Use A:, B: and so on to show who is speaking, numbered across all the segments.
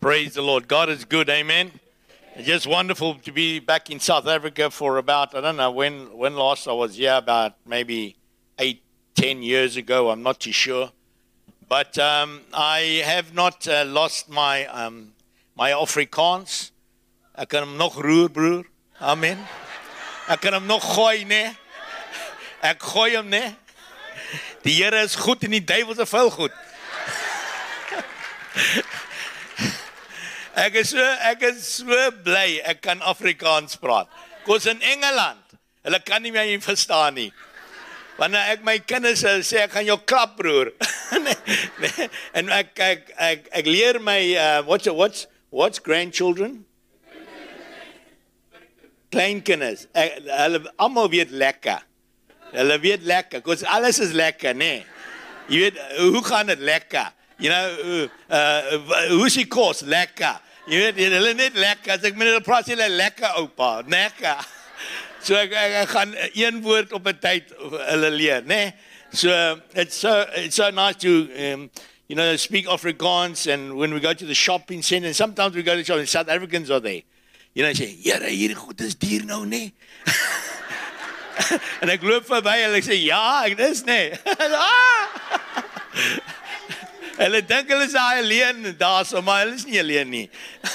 A: Praise the Lord. God is good. Amen. It's just wonderful to be back in South Africa for about, I don't know when, when last I was here, about maybe eight, ten years ago. I'm not too sure. But um, I have not uh, lost my, um, my Afrikaans. Kan hom nog roer, broer. Amen. Ek kan hom nog gooi, nee. Ek gooi hom, nee. Die is goed en die duiwel is veel goed. Ek is so ek is so bly ek kan Afrikaans praat. Kos in Engeland. Hulle kan nie my verstaan nie. Wanneer ek my kinders sê ek gaan jou klap broer. nee, nee. En ek ek ek ek leer my uh, what's what's what's grandchildren? Kleinkinders. Ek, hulle almal weet lekker. Hulle weet lekker. Kos alles is lekker, nê. Nee. Jy weet hoe gaan dit lekker? You know, uh, uh, hoe's die kos lekker? Jy weet, hulle net lekker. As ek met hulle praat, hulle lekker oupa, lekker. So ek, ek, ek gaan een woord op 'n tyd hulle leer, né? Nee? So it's so it's so nice to um, you know speak Afrikaans and when we go to the shopping center and sometimes we go to the shopping South Africans are there. You know sê, "Ja, hier goed is duur nou, né?" Nee? en ek loop verby en ek sê, "Ja, ek dis, né?" Nee. ah! Hulle dink hulle is alleen daarso, maar hulle is nie alleen nie.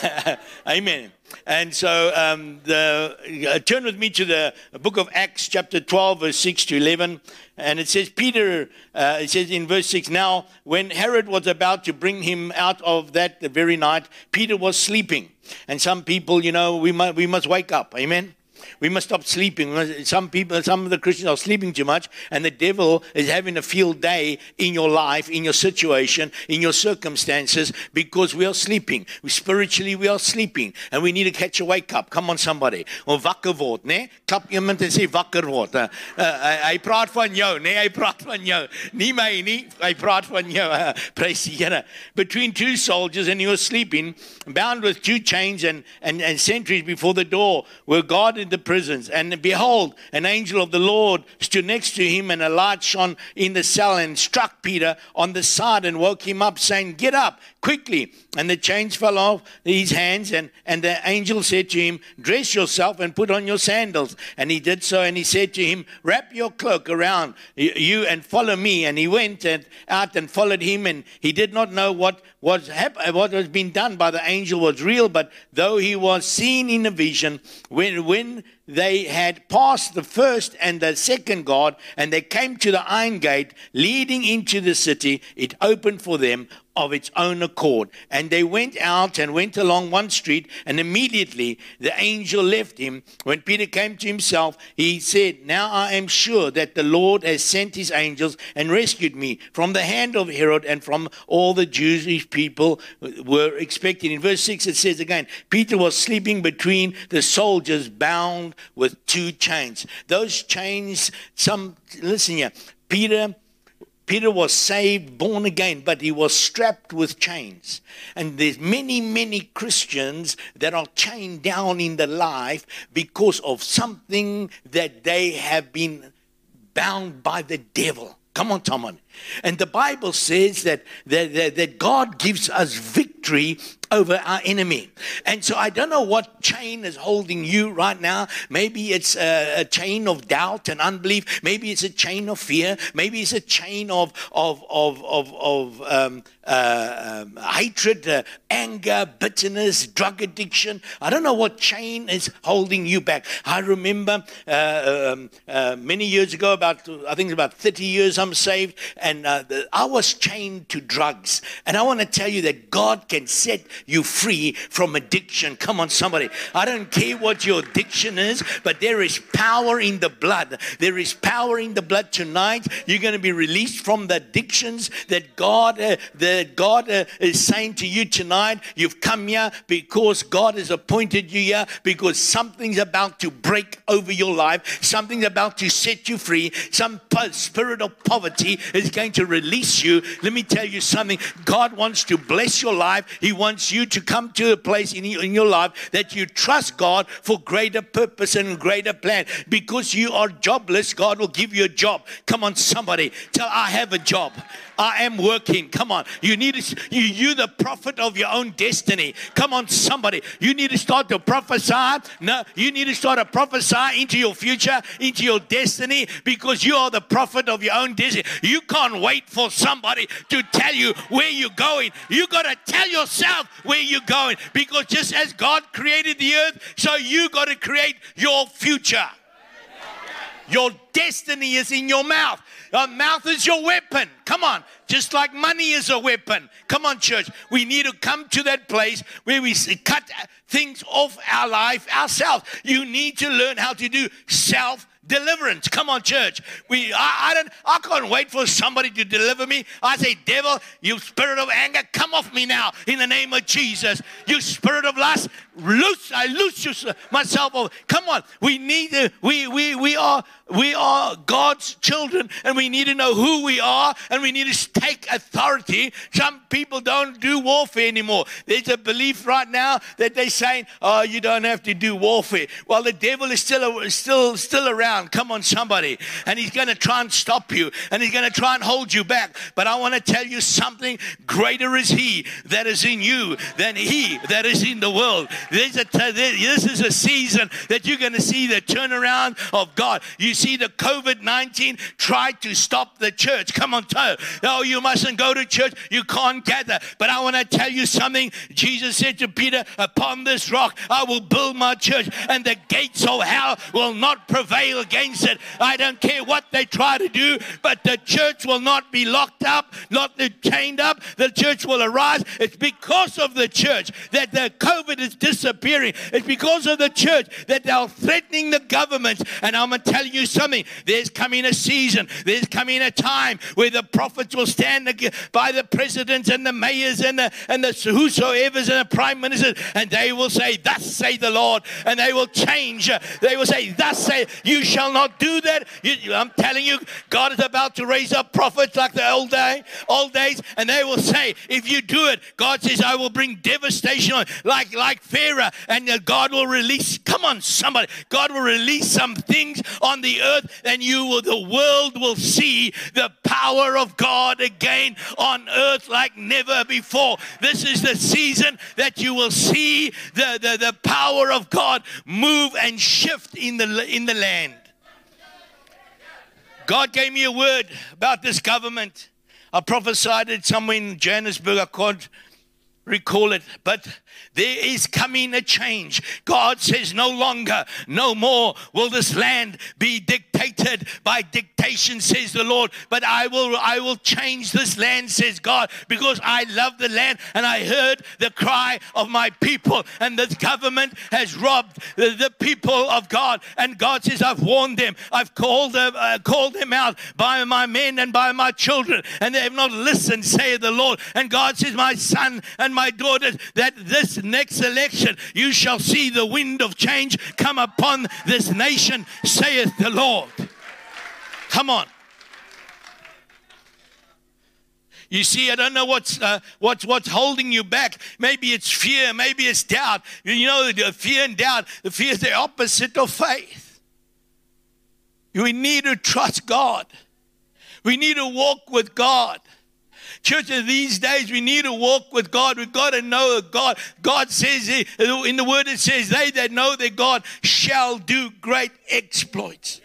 A: Amen. And so um, the, uh, turn with me to the book of Acts, chapter 12, verse 6 to 11. And it says, Peter, uh, it says in verse 6, now when Herod was about to bring him out of that very night, Peter was sleeping. And some people, you know, we must, we must wake up. Amen. We must stop sleeping. Some people, some of the Christians are sleeping too much, and the devil is having a field day in your life, in your situation, in your circumstances, because we are sleeping. We, spiritually, we are sleeping, and we need to catch a wake up. Come on, somebody. Of wakker né? Klap iemand en sê wakker word. Uh, uh, hy praat van jou, né? Hy praat van jou. Nie my nie. Hy praat van jou. Uh, praise die Here. Between two soldiers, and he was sleeping, bound with two chains and, and, and sentries before the door, were guarded the prisons. And behold, an angel of the Lord stood next to him, and a light shone in the cell and struck Peter on the side and woke him up, saying, Get up quickly. And the chains fell off his hands, and, and the angel said to him, Dress yourself and put on your sandals. And he did so, and he said to him, Wrap your cloak around you and follow me. And he went and out and followed him, and he did not know what was hap- what was being done by the angel was real, but though he was seen in a vision, when when they had passed the first and the second guard, and they came to the iron gate leading into the city, it opened for them of its own accord. And they went out and went along one street, and immediately the angel left him. When Peter came to himself, he said, Now I am sure that the Lord has sent his angels and rescued me from the hand of Herod and from all the Jewish people were expecting. In verse 6, it says again, Peter was sleeping between the soldiers bound with two chains. Those chains, some, listen here, Peter Peter was saved, born again, but he was strapped with chains. And there's many, many Christians that are chained down in their life because of something that they have been bound by the devil. Come on, someone. And the Bible says that, that, that, that God gives us victory over our enemy. And so I don't know what chain is holding you right now. Maybe it's a, a, chain of doubt and unbelief. Maybe it's a chain of fear. Maybe it's a chain of, of, of, of, of um, uh, um, hatred, uh, anger, bitterness, drug addiction. I don't know what chain is holding you back. I remember uh, um, uh, many years ago, about I think about 30 years I'm saved, and uh, the, I was chained to drugs. And I want to tell you that God can set you free from addiction. Come on, somebody. I don't care what your addiction is, but there is power in the blood. There is power in the blood tonight. You're going to be released from the addictions that God, uh, that God uh, is saying to you tonight. You've come here because God has appointed you here because something's about to break over your life. Something's about to set you free. Some spirit of poverty is going to release you. Let me tell you something. God wants to bless your life. He wants you to come to a place in, in your life that you trust God for greater purpose and greater plan. Because you are jobless, God will give you a job. Come on, somebody. Tell, I have a job. I am working. Come on. You need to, you, you the prophet of your own destiny. Come on, somebody. You need to start to prophesy. No, you need to start to prophesy into your future, into your destiny, because you are the prophet of your own destiny. You can't wait for somebody to tell you where you're going. You got to tell yourself where you're going, because just as God created the earth, so you got to create your future. Your destiny is in your mouth. Your mouth is your weapon. Come on. Just like money is a weapon. Come on, church. We need to come to that place where we cut things off our life ourselves. You need to learn how to do self deliverance. Come on, church. We, I, I, don't, I can't wait for somebody to deliver me. I say, devil, you spirit of anger, come off me now in the name of Jesus. You spirit of lust, loose. I loose you, myself. Over. Come on. We need. We we we are we are God's children, and we need to know who we are, and we need to take authority. Some people don't do warfare anymore. There's a belief right now that they're saying, "Oh, you don't have to do warfare." Well, the devil is still still still around. Come on, somebody, and he's going to try and stop you, and he's going to try and hold you back. But I want to tell you something: greater is He that is in you than He that is in the world. This is a season that you're going to see the turnaround of God. You see, the COVID 19 tried to stop the church. Come on, tell. Oh, you mustn't go to church. You can't gather. But I want to tell you something. Jesus said to Peter, Upon this rock I will build my church, and the gates of hell will not prevail against it. I don't care what they try to do, but the church will not be locked up, not chained up. The church will arise. It's because of the church that the COVID is disappearing. It's because of the church that they're threatening the government. And I'm going to tell you something. There's coming a season, there's coming a time where the prophets will stand by the presidents and the mayors and the, and the whosoever's and the prime ministers, and they will say, Thus say the Lord. And they will change. They will say, Thus say, You shall not do that. You, I'm telling you, God is about to raise up prophets like the old day, old days, and they will say, If you do it, God says, I will bring devastation on like, like Pharaoh, and uh, God will release, come on, somebody, God will release some things on the earth, and you will, the world will see the power of God again on earth like never before. This is the season that you will see the, the, the power of God move and shift in the, in the land. God gave me a word about this government. I prophesied it somewhere in Johannesburg. I can't recall it, but there is coming a change. God says, No longer, no more will this land be dictated by dictation, says the Lord. But I will, I will change this land, says God, because I love the land and I heard the cry of my people. And the government has robbed the, the people of God. And God says, I've warned them, I've called them, uh, called them out by my men and by my children, and they have not listened, say the Lord. And God says, My son and my daughters, that this next election, you shall see the wind of change come upon this nation, saith the Lord. Come on. You see, I don't know what's, uh, what's, what's holding you back. Maybe it's fear, maybe it's doubt. You know, fear and doubt, the fear is the opposite of faith. We need to trust God. We need to walk with God. Churches these days, we need to walk with God. We've got to know God. God says in the word, it says, They that know their God shall do great exploits.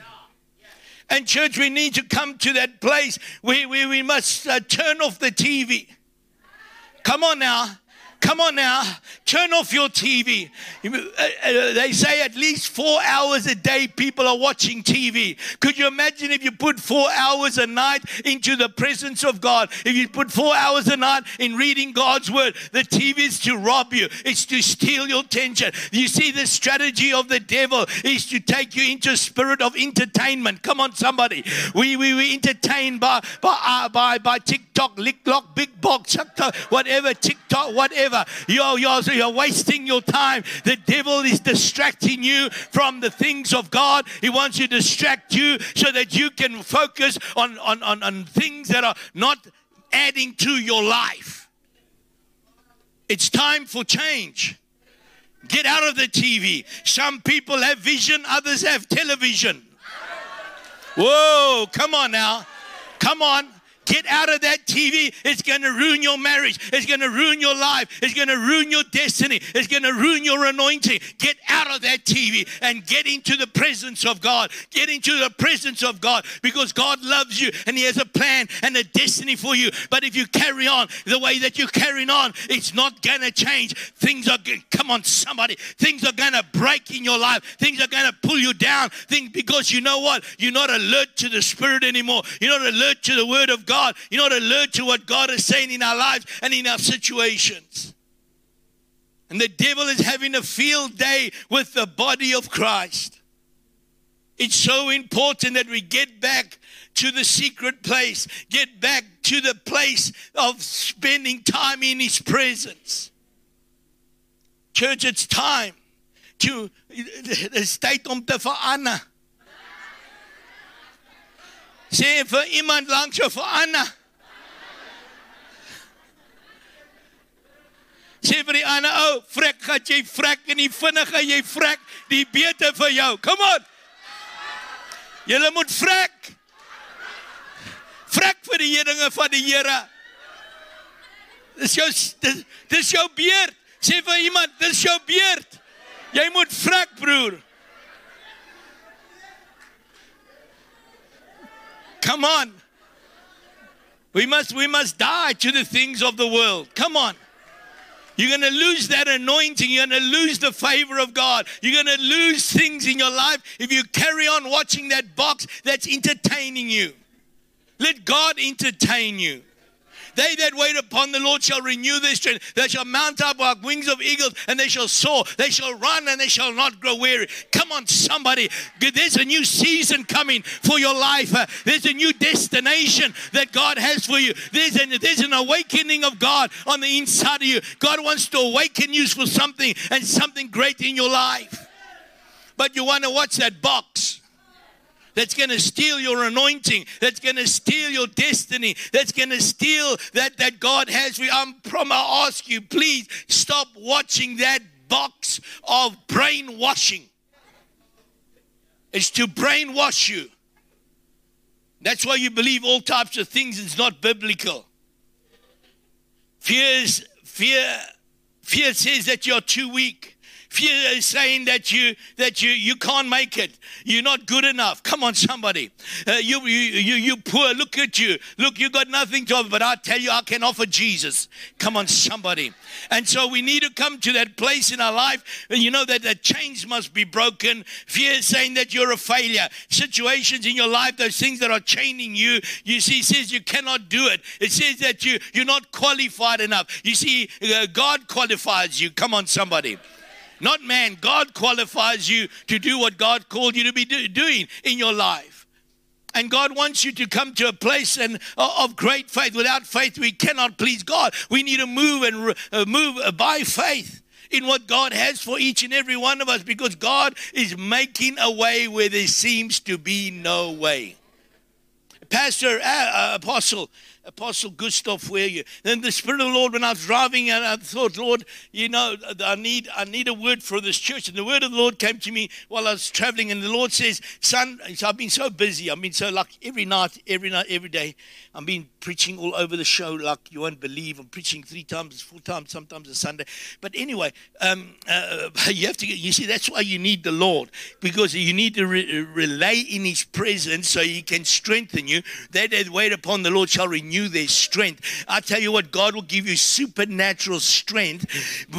A: And church, we need to come to that place where, where we must uh, turn off the TV. Come on now. Come on now, turn off your TV. Uh, uh, they say at least four hours a day people are watching TV. Could you imagine if you put four hours a night into the presence of God? If you put four hours a night in reading God's word, the TV is to rob you, it's to steal your attention. You see, the strategy of the devil is to take you into a spirit of entertainment. Come on, somebody. We, we, we entertained by, by, uh, by, by TikTok, Lick Lock, Big Box, whatever, TikTok, whatever whatever. You're, you're, you're wasting your time. The devil is distracting you from the things of God. He wants to distract you so that you can focus on, on, on, on things that are not adding to your life. It's time for change. Get out of the TV. Some people have vision, others have television. Whoa, come on now. Come on. Get out of that TV. It's going to ruin your marriage. It's going to ruin your life. It's going to ruin your destiny. It's going to ruin your anointing. Get out of that TV and get into the presence of God. Get into the presence of God because God loves you and He has a plan and a destiny for you. But if you carry on the way that you're carrying on, it's not going to change. Things are, come on, somebody, things are going to break in your life. Things are going to pull you down. Things, because you know what? You're not alert to the Spirit anymore. You're not alert to the Word of God. You're not alert to what God is saying in our lives and in our situations. And the devil is having a field day with the body of Christ. It's so important that we get back to the secret place, get back to the place of spending time in His presence. Church, it's time to, it's tyd om te verander. Sê vir iemand langs jou verander. Sê vir die ander ou, vrek gat jy vrek en die vinniger jy vrek, die beter vir jou. Kom on. Julle moet vrek. Vrek vir die dinge van die Here. Dis jou dis, dis jou beerd. Sê vir iemand, dis jou beerd. Jy moet vrek, broer. Come on. We must we must die to the things of the world. Come on. You're going to lose that anointing. You're going to lose the favor of God. You're going to lose things in your life if you carry on watching that box that's entertaining you. Let God entertain you. They that wait upon the Lord shall renew their strength. They shall mount up like wings of eagles and they shall soar. They shall run and they shall not grow weary. Come on, somebody. There's a new season coming for your life. Uh, there's a new destination that God has for you. There's an, there's an awakening of God on the inside of you. God wants to awaken you for something and something great in your life. But you want to watch that box that's going to steal your anointing, that's going to steal your destiny, that's going to steal that, that God has you. I'm I ask you, please stop watching that box of brainwashing. It's to brainwash you. That's why you believe all types of things. It's not biblical. Fear, is, fear, fear says that you're too weak. Fear is saying that you that you you can't make it. You're not good enough. Come on, somebody. Uh, you, you you you poor. Look at you. Look, you got nothing to offer. But I tell you, I can offer Jesus. Come on, somebody. And so we need to come to that place in our life. And you know that the chains must be broken. Fear is saying that you're a failure. Situations in your life, those things that are chaining you. You see, says you cannot do it. It says that you you're not qualified enough. You see, uh, God qualifies you. Come on, somebody. Not man. God qualifies you to do what God called you to be do, doing in your life. And God wants you to come to a place and, uh, of great faith. Without faith, we cannot please God. We need to move and uh, move by faith in what God has for each and every one of us because God is making a way where there seems to be no way. Pastor, uh, uh Apostle, Apostle Gustav where you. Then the Spirit of the Lord, when I was driving, and I thought, Lord, you know, I need I need a word for this church. And the word of the Lord came to me while I was traveling, and the Lord says, Son, I've been so busy. I've been so like every night, every night, every day. I've been preaching all over the show like you won't believe. I'm preaching three times, four times, sometimes a Sunday. But anyway, um, uh, you have to get, you see, that's why you need the Lord because you need to re- relay in His presence so He can strengthen you. They that wait upon the Lord shall renew their strength. I tell you what, God will give you supernatural strength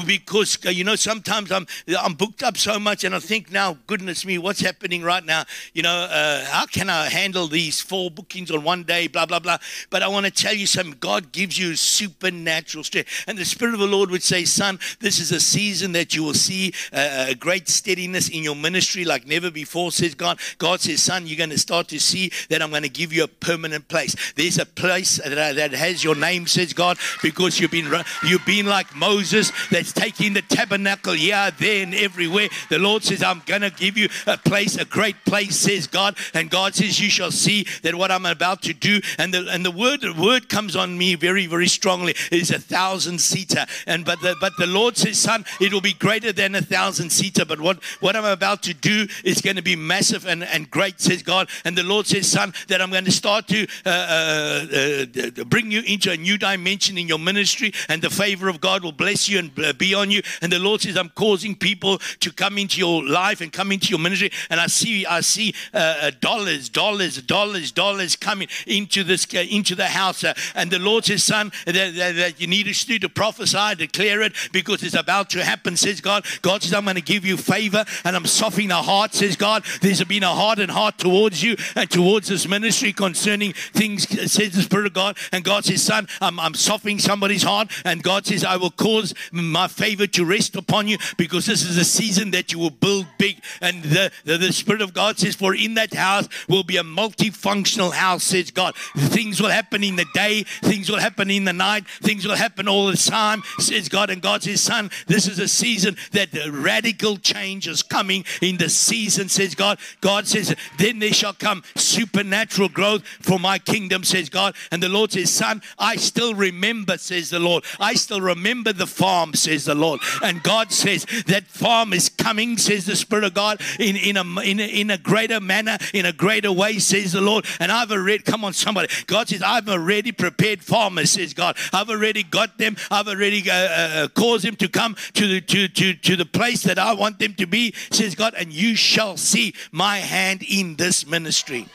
A: because, uh, you know, sometimes I'm, I'm booked up so much and I think now, goodness me, what's happening right now? You know, uh, how can I handle these four bookings on one day, blah, blah, blah. But I want to tell you something. God gives you supernatural strength. And the Spirit of the Lord would say, Son, this is a season that you will see a, a great steadiness in your ministry like never before, says God. God says, Son, you're going to start to see that I'm going to give you a permanent place. There's a place that, has your name, says God, because you've been, you've been like Moses that's taking the tabernacle here, there, and everywhere. The Lord says, I'm to give you a place, a great place, says God. And God says, You shall see that what I'm about to do and the and the word the word comes on me very very strongly. It's a thousand seater, and but the but the Lord says, son, it will be greater than a thousand seater. But what what I'm about to do is to be massive and and great, says God. And the Lord says, son, that I'm going to start to uh, uh, uh, bring you into a new dimension in your ministry, and the favor of God will bless you and be on you. And the Lord says, I'm causing people to come into your life and come into your ministry. And I see, I see uh, uh dollars, dollars, dollars, dollars coming into this, uh, into the house. Uh, and the Lord says, son, that, that, that you need to, to prophesy, declare it, because it's about to happen, says God. God says, I'm going to give you favor, and I'm softening the heart, says God. There's been a hardened heart towards you and towards this ministry concerning things, says the Spirit of God. And God says, Son, I'm, I'm softening somebody's heart. And God says, I will cause my favor to rest upon you because this is a season that you will build big. And the, the, the Spirit of God says, For in that house will be a multifunctional house, says God. Things will happen in the day, things will happen in the night, things will happen all the time, says God. And God says, Son, this is a season that the radical change is coming in the season, says God. God says, Then there shall come supernatural growth for my kingdom, says God. And the Lord says, Son, I still remember, says the Lord. I still remember the farm, says the Lord. And God says, That farm is coming, says the Spirit of God, in, in, a, in, a, in a greater manner, in a greater way, says the Lord. And I've already, come on, somebody. God says, I've already prepared farmers, says God. I've already got them. I've already uh, uh, caused them to come to the, to, to, to the place that I want them to be, says God. And you shall see my hand in this ministry.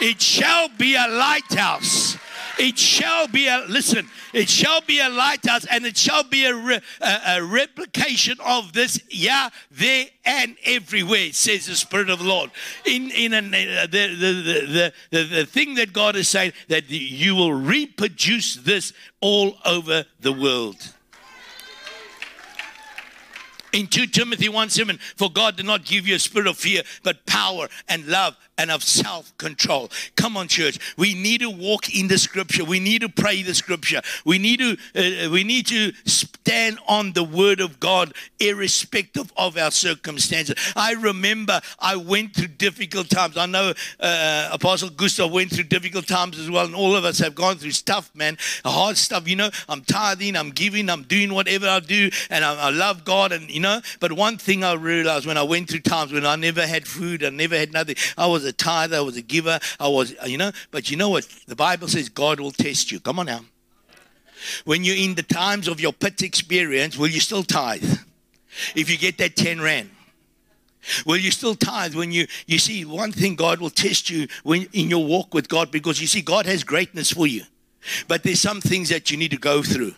A: It shall be a lighthouse. It shall be a, listen, it shall be a lighthouse and it shall be a, re, a, a, replication of this yeah, there, and everywhere, says the Spirit of the Lord. In, in an, uh, the, the, the, the, the thing that God is saying, that you will reproduce this all over the world in 2 Timothy 1 7, for God did not give you a spirit of fear, but power and love and of self control. Come on, church. We need to walk in the scripture. We need to pray the scripture. We need to, uh, we need to stand on the word of God, irrespective of our circumstances. I remember I went through difficult times. I know uh, Apostle Gustav went through difficult times as well, and all of us have gone through stuff, man, hard stuff. You know, I'm tithing, I'm giving, I'm doing whatever I do, and I, I love God, and you know. But one thing I realized when I went through times when I never had food, I never had nothing. I was a tither, I was a giver, I was, you know. But you know what? The Bible says God will test you. Come on now. When you're in the times of your pit experience, will you still tithe? If you get that 10 rand. Will you still tithe when you, you see one thing God will test you when in your walk with God because you see God has greatness for you. But there's some things that you need to go through.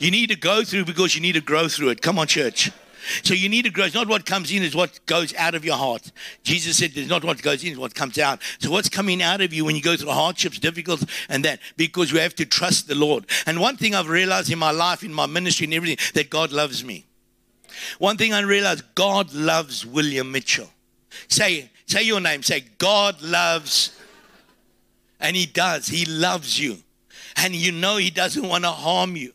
A: You need to go through because you need to grow through it. Come on, church. So you need to grow. It's not what comes in, it's what goes out of your heart. Jesus said, It's not what goes in, it's what comes out. So what's coming out of you when you go through hardships, difficulties, and that? Because you have to trust the Lord. And one thing I've realized in my life, in my ministry, and everything, that God loves me. One thing I realized, God loves William Mitchell. Say, say your name. Say, God loves. And He does. He loves you. And you know He doesn't want to harm you.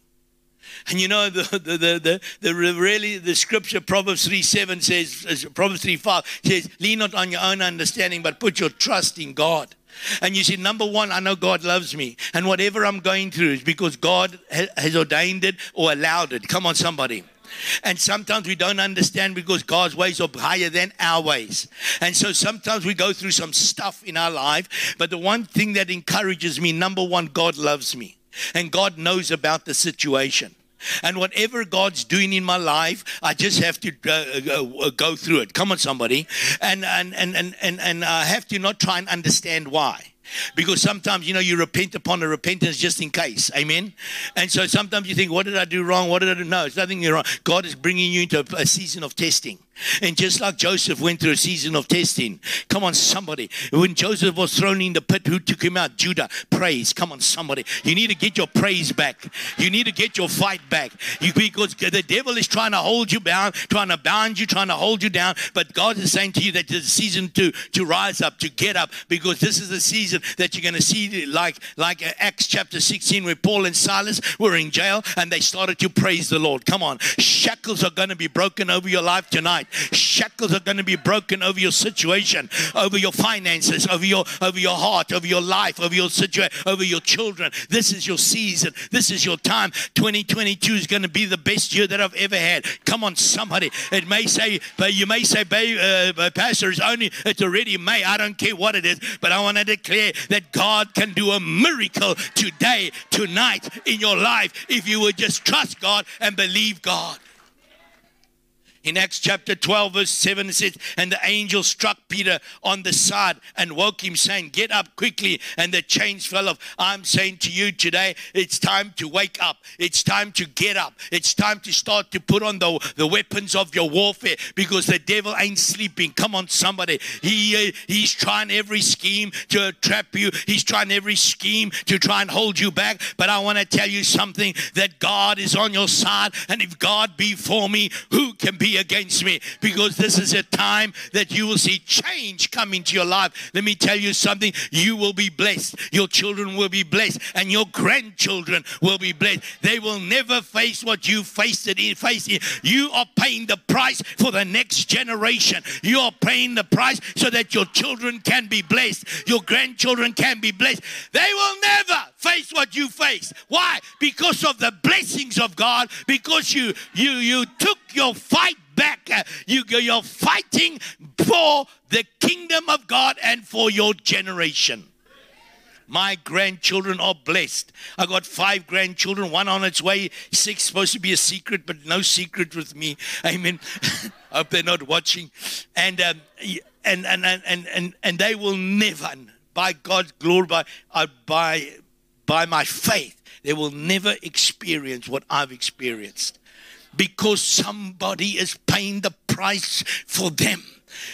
A: And you know, the, the, the, the, really, the scripture, Proverbs 3 7 says, Proverbs 3 5 says, lean not on your own understanding, but put your trust in God. And you see, number one, I know God loves me. And whatever I'm going through is because God has ordained it or allowed it. Come on, somebody. And sometimes we don't understand because God's ways are higher than our ways. And so sometimes we go through some stuff in our life. But the one thing that encourages me, number one, God loves me. And God knows about the situation. And whatever God's doing in my life, I just have to uh, uh, go through it. Come on, somebody. And, and, and, and, and, and I have to not try and understand why. Because sometimes, you know, you repent upon a repentance just in case. Amen. And so sometimes you think, what did I do wrong? What did I do? No, it's nothing wrong. God is bringing you into a season of testing. And just like Joseph went through a season of testing, come on, somebody. When Joseph was thrown in the pit, who took him out? Judah. Praise. Come on, somebody. You need to get your praise back. You need to get your fight back. You, because the devil is trying to hold you bound, trying to bind you, trying to hold you down. But God is saying to you that it's a season to, to rise up, to get up, because this is the season that you're going to see, like, like Acts chapter 16, where Paul and Silas were in jail and they started to praise the Lord. Come on. Shackles are going to be broken over your life tonight. Shackles are going to be broken over your situation, over your finances, over your over your heart, over your life, over your situation, over your children. This is your season. This is your time. 2022 is going to be the best year that I've ever had. Come on, somebody. It may say, but you may say, uh, Pastor, it's only it's already May. I don't care what it is, but I want to declare that God can do a miracle today, tonight in your life if you would just trust God and believe God. In Acts chapter 12, verse 7, it says, And the angel struck Peter on the side and woke him, saying, Get up quickly. And the chains fell off. I'm saying to you today, it's time to wake up. It's time to get up. It's time to start to put on the, the weapons of your warfare because the devil ain't sleeping. Come on, somebody. He uh, He's trying every scheme to trap you, he's trying every scheme to try and hold you back. But I want to tell you something that God is on your side. And if God be for me, who can be against me because this is a time that you will see change come into your life. Let me tell you something you will be blessed, your children will be blessed, and your grandchildren will be blessed. They will never face what you faced it in facing. You are paying the price for the next generation. You are paying the price so that your children can be blessed, your grandchildren can be blessed. They will never face what you face. Why? Because of the blessings of God, because you you you took your fight back. You, you're fighting for the kingdom of God and for your generation. My grandchildren are blessed. I got five grandchildren, one on its way, six supposed to be a secret, but no secret with me. Amen. Hope they're not watching. And, um, and, and, and, and, and, and they will never, by God's glory, by, uh, by, by my faith, they will never experience what I've experienced because somebody is paying the price for them.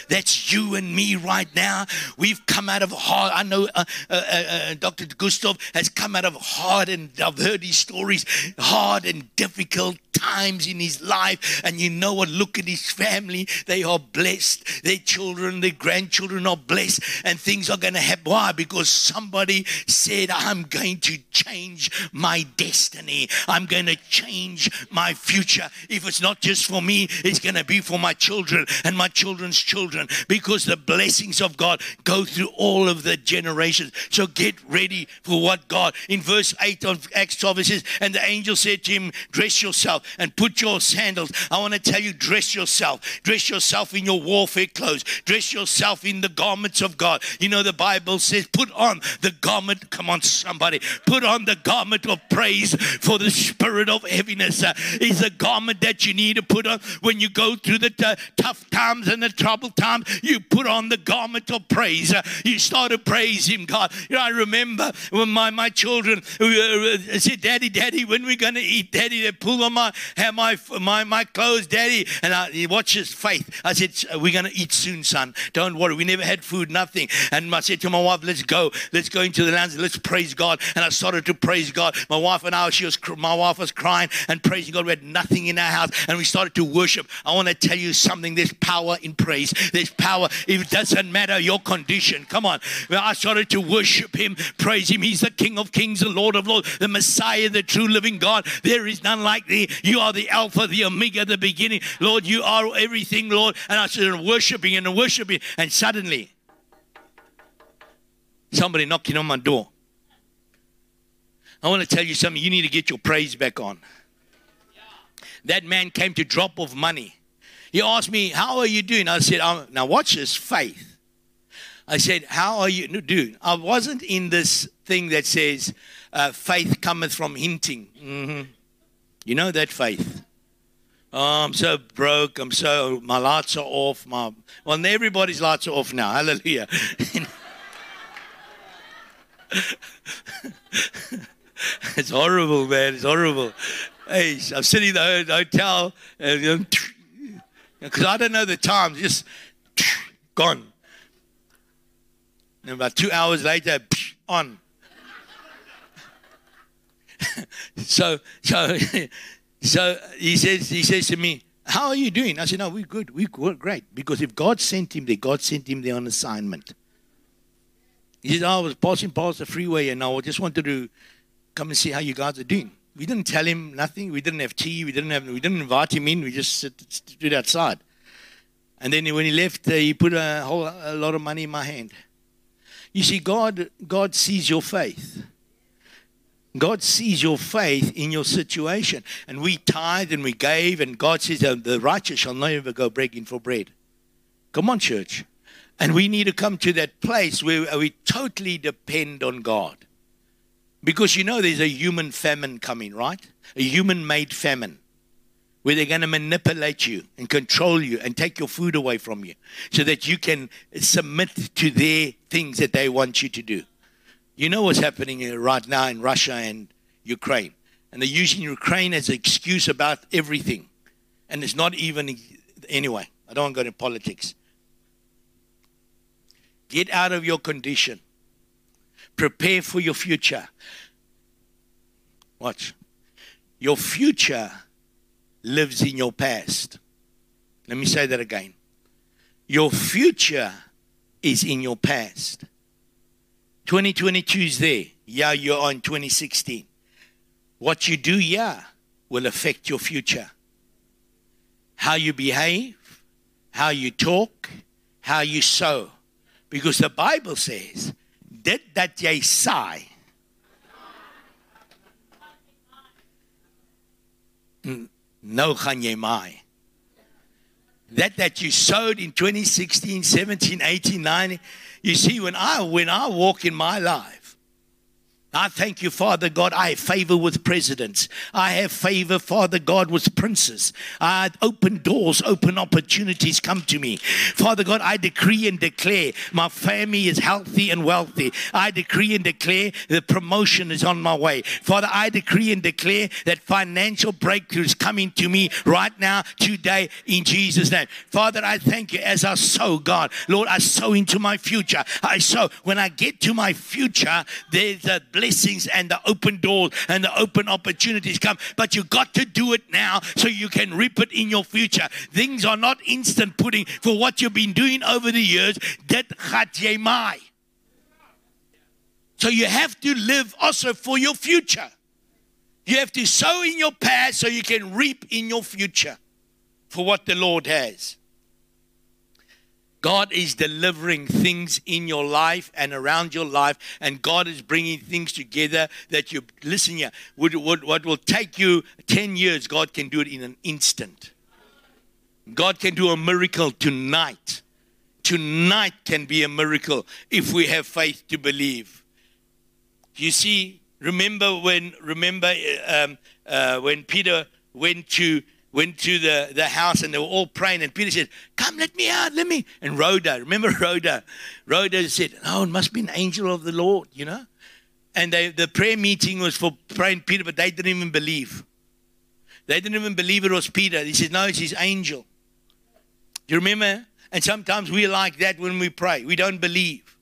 A: That's you and me right now. We've come out of hard. I know uh, uh, uh, uh Dr. Gustav has come out of hard, and I've heard his stories, hard and difficult times in his life. And you know what? Look at his family. They are blessed. Their children, their grandchildren are blessed. And things are going to happen. Why? Because somebody said, I'm going to change my destiny. I'm going to change my future. If it's not just for me, it's going to be for my children and my children's children. Because the blessings of God go through all of the generations. So get ready for what God, in verse 8 of Acts 12, it says, And the angel said to him, Dress yourself and put your sandals. I want to tell you, dress yourself. Dress yourself in your warfare clothes. Dress yourself in the garments of God. You know, the Bible says, put on the garment. Come on, somebody. Put on the garment of praise for the spirit of heaviness uh, is a garment that you need to put on when you go through the t- tough times and the troubled times. You put on the garment of praise. Uh, you start to praise Him, God. You know, I remember when my, my children uh, uh said, Daddy, Daddy, when we're going to eat? Daddy, they pull on my, have my, my, my clothes, Daddy. And I, he watches faith. I said, We're to eat soon, son. Don't worry. We never had food, nothing. And I said to my wife, Let's go. Let's go into the lounge. Let's praise God. And I started to praise God. My wife and I, she was, my wife was crying and praising God. We had nothing in our house. And we started to worship. I want to tell you something. There's power in praise. There's power. It doesn't matter your condition. Come on. I started to worship Him, praise Him. He's the King of Kings, the Lord of Lords, the Messiah, the true living God. There is none like thee. You are the Alpha, the Omega, the beginning. Lord, you are everything, Lord. And I started worshiping and worshiping. And suddenly, somebody knocking on my door. I want to tell you something. You need to get your praise back on. That man came to drop off money. He asked me, How are you doing? I said, Now watch this faith. I said, How are you doing? I wasn't in this thing that says, uh, Faith cometh from hinting. Mm-hmm. You know that faith. Oh, I'm so broke. I'm so, my lights are off. My, well, everybody's lights are off now. Hallelujah. it's horrible, man. It's horrible. Hey, I'm sitting in the hotel because I don't know the time, just gone. And about two hours later, on. So, so, so he says, he says to me, "How are you doing?" I said, "No, we're good. We're great because if God sent him there, God sent him there on assignment." He said, oh, "I was passing past the freeway and I just wanted to come and see how you guys are doing." We didn't tell him nothing. We didn't have tea. We didn't have. We didn't invite him in. We just stood outside. And then when he left, uh, he put a whole a lot of money in my hand. You see, God, God sees your faith. God sees your faith in your situation. And we tithe and we gave, and God says, The righteous shall never go begging for bread. Come on, church. And we need to come to that place where we totally depend on God. Because you know there's a human famine coming, right? A human made famine where they're going to manipulate you and control you and take your food away from you so that you can submit to their things that they want you to do. You know what's happening right now in Russia and Ukraine. And they're using Ukraine as an excuse about everything. And it's not even, anyway, I don't want to go into politics. Get out of your condition. Prepare for your future. Watch. Your future lives in your past. Let me say that again. Your future is in your past. 2022 is there. Yeah, you're on 2016. What you do, yeah, will affect your future. How you behave, how you talk, how you sow. Because the Bible says, dit dat jy saai. Nou gaan jy maai. That that you sowed in 2016, 17, 18, 19. You see, when I when I walk in my life, I thank you, Father God. I have favor with presidents. I have favor, Father God, with princes. I open doors, open opportunities come to me. Father God, I decree and declare my family is healthy and wealthy. I decree and declare the promotion is on my way. Father, I decree and declare that financial breakthrough is coming to me right now, today, in Jesus' name. Father, I thank you as I sow, God. Lord, I sow into my future. I sow. When I get to my future, there's a blessings and the open doors and the open opportunities come. But you got to do it now so you can reap it in your future. Things are not instant pudding for what you've been doing over the years. Jy my. So you have to live also for your future. You have to sow in your past so you can reap in your future for what the Lord has. God is delivering things in your life and around your life, and God is bringing things together that you listen here. Would, would, what will take you 10 years, God can do it in an instant. God can do a miracle tonight. Tonight can be a miracle if we have faith to believe. You see, remember when remember um, uh, when Peter went to went to the, the house and they were all praying. And Peter said, Come, let me out, let me. And Rhoda, remember Rhoda? Rhoda said, Oh, it must be an angel of the Lord, you know? And they, the prayer meeting was for praying Peter, but they didn't even believe. They didn't even believe it was Peter. He said, No, it's his angel. Do you remember? And sometimes we're like that when we pray. We don't believe.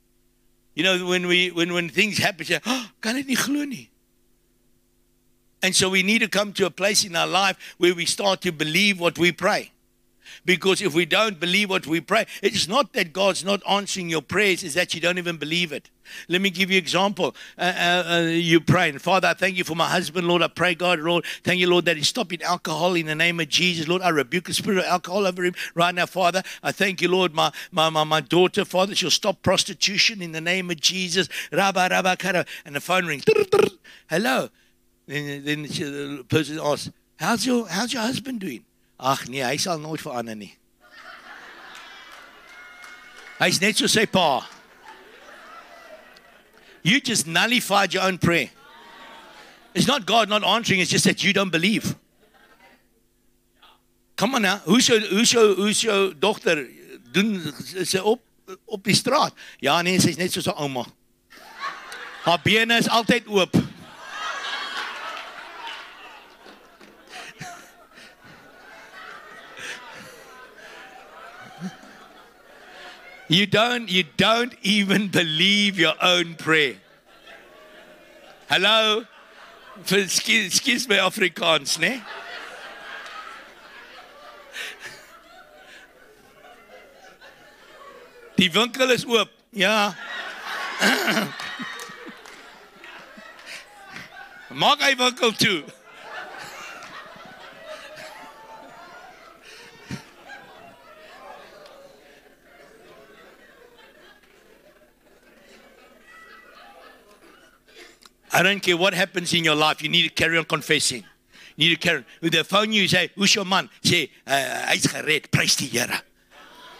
A: You know, when we when when things happen, say, oh, kan dit. And so we need to come to a place in our life where we start to believe what we pray. Because if we don't believe what we pray, it's not that God's not answering your prayers, it's that you don't even believe it. Let me give you an example. Uh, uh, uh, you pray, and Father, I thank you for my husband, Lord. I pray, God, Lord, thank you, Lord, that he's stopping alcohol in the name of Jesus. Lord, I rebuke the spirit of alcohol over him right now, Father. I thank you, Lord, my, my, my, my daughter, Father, she'll stop prostitution in the name of Jesus. Kara. And the phone rings. Hello. Then, then the person asks, how's your, how's your husband doing? Ag nee, hy sal nooit verander nie. Hy's net so sy pa. You just nullified your own prayer. It's not God not answering, it's just that you don't believe. Come on now. Hoe's jou hoe's jou hoe's jou dogter doen sy op op die straat? Ja nee, sy's net soos 'n ouma. Haar bene is altyd oop. You don't, you don't even believe your own prayer. Hallo? Excuse, my Afrikaans, né? Die winkel is oop. Ja. Maak hy winkel toe. I don't care what happens in your life, you need to carry on confessing. You need to carry on. With the phone you say, who's your man? Say, uh, hy's gered, prys die Here.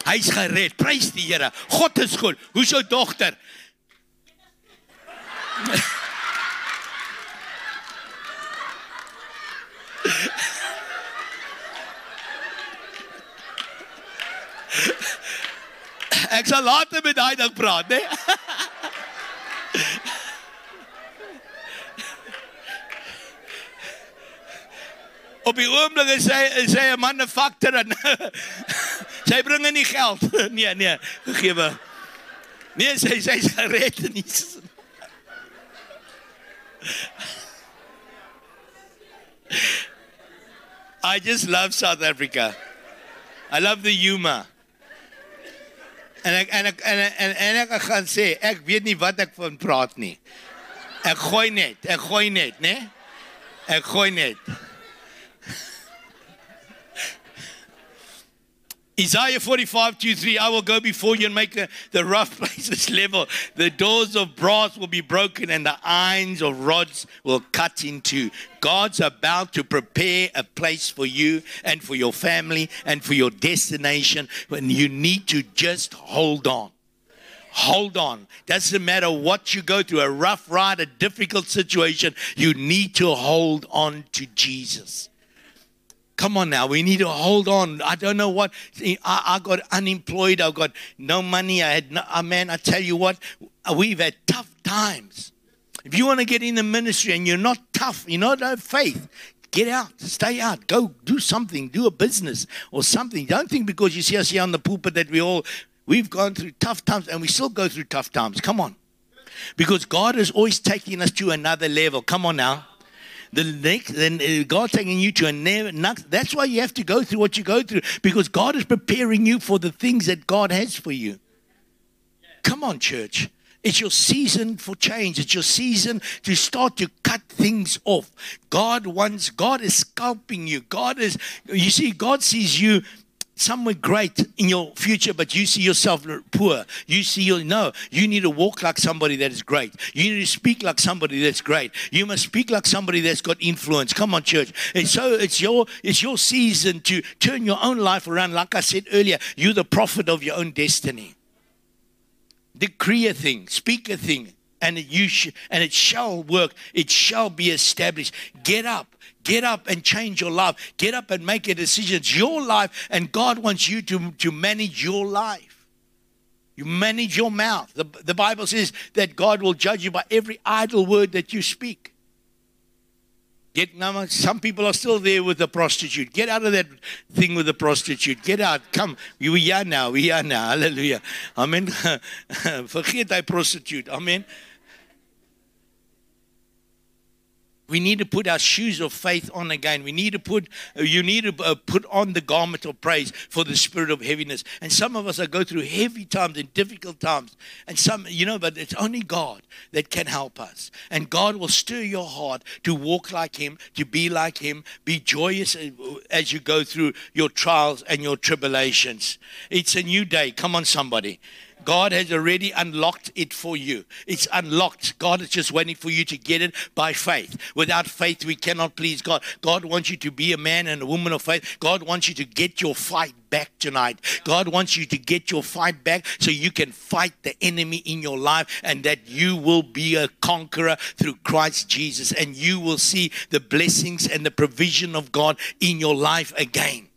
A: Hy's gered, prys die Here. God is goed. Hoe's jou dogter? Ek sal later met daai ding praat, né? Op die oomblik is hy is hy 'n manufacturer en sy bring nie geld. Nee, nee, gegeewe. Nee, sy sy's gered en nie. I just love South Africa. I love the humor. En ek en ek en en, en ek gaan sê, ek weet nie wat ek van praat nie. Ek gooi net, ek gooi net, né? Ek gooi net. Isaiah 45, 2, 3, I will go before you and make the, rough places level. The doors of brass will be broken and the irons of rods will cut into. God's about to prepare a place for you and for your family and for your destination when you need to just hold on. Hold on. Doesn't matter what you go through, a rough ride, a difficult situation, you need to hold on to Jesus. Come on now, we need to hold on. I don't know what. I, I got unemployed. I got no money. I had no. Uh, man, I tell you what, we've had tough times. If you want to get in the ministry and you're not tough, you not have faith, get out, stay out, go do something, do a business or something. Don't think because you see us here on the pulpit that we all we've gone through tough times and we still go through tough times. Come on, because God is always taking us to another level. Come on now the next, then uh, God's taking you to a next. That's why you have to go through what you go through because God is preparing you for the things that God has for you. Come on, church. It's your season for change. It's your season to start to cut things off. God wants, God is sculpting you. God is, you see, God sees you somewhere great in your future, but you see yourself poor. You see, you no, you need to walk like somebody that is great. You need to speak like somebody that's great. You must speak like somebody that's got influence. Come on, church. And so it's your it's your season to turn your own life around. Like I said earlier, you're the prophet of your own destiny. Decree a thing, speak a thing, and you sh- and it shall work. It shall be established. Get up Get up and change your life. Get up and make a decision. It's your life, and God wants you to, to manage your life. You manage your mouth. The, the Bible says that God will judge you by every idle word that you speak. Get some people are still there with the prostitute. Get out of that thing with the prostitute. Get out. Come. We are now. We are now. Hallelujah. Amen. Vergeet hy prostitute. Amen. We need to put our shoes of faith on again. We need to put, you need to uh, put on the garment of praise for the spirit of heaviness. And some of us are go through heavy times and difficult times. And some, you know, but it's only God that can help us. And God will stir your heart to walk like Him, to be like Him, be joyous as you go through your trials and your tribulations. It's a new day. Come on, somebody. God has already unlocked it for you. It's unlocked. God is just waiting for you to get it by faith. Without faith, we cannot please God. God wants you to be a man and a woman of faith. God wants you to get your fight back tonight. God wants you to get your fight back so you can fight the enemy in your life and that you will be a conqueror through Christ Jesus and you will see the blessings and the provision of God in your life again.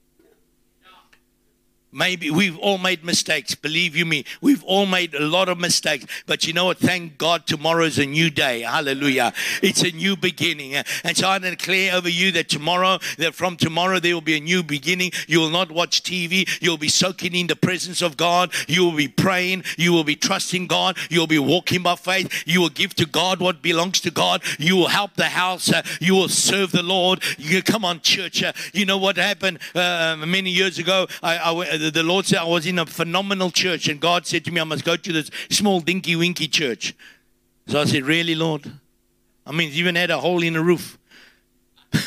A: Maybe we've all made mistakes. Believe you me, we've all made a lot of mistakes. But you know what? Thank God tomorrow is a new day. Hallelujah. It's a new beginning. And so I declare over you that tomorrow, that from tomorrow there will be a new beginning. You will not watch TV. You'll be soaking in the presence of God. You will be praying. You will be trusting God. You'll be walking by faith. You will give to God what belongs to God. You will help the house. You will serve the Lord. You come on, church. You know what happened uh, many years ago? I, I the Lord said I was in a phenomenal church, and God said to me, I must go to this small dinky winky church. So I said, Really, Lord? I mean, even had a hole in the roof.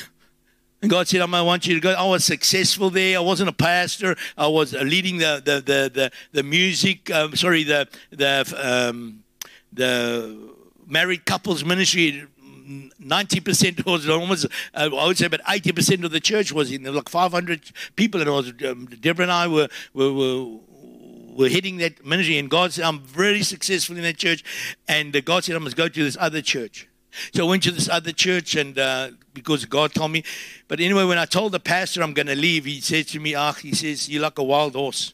A: And God said, I might want you to go. I was successful there. I wasn't a pastor. I was leading the the the the, the music. Um, sorry, the the um, the married couples ministry 90% was almost, uh, I would say about 80% of the church was in. There like 500 people, and it was, um, Deborah and I were, were, were were heading that ministry, and God said, I'm very successful in that church. And uh, God said, I must go to this other church. So I went to this other church, and uh, because God told me. But anyway, when I told the pastor I'm going to leave, he said to me, Ah, he says, You're like a wild horse.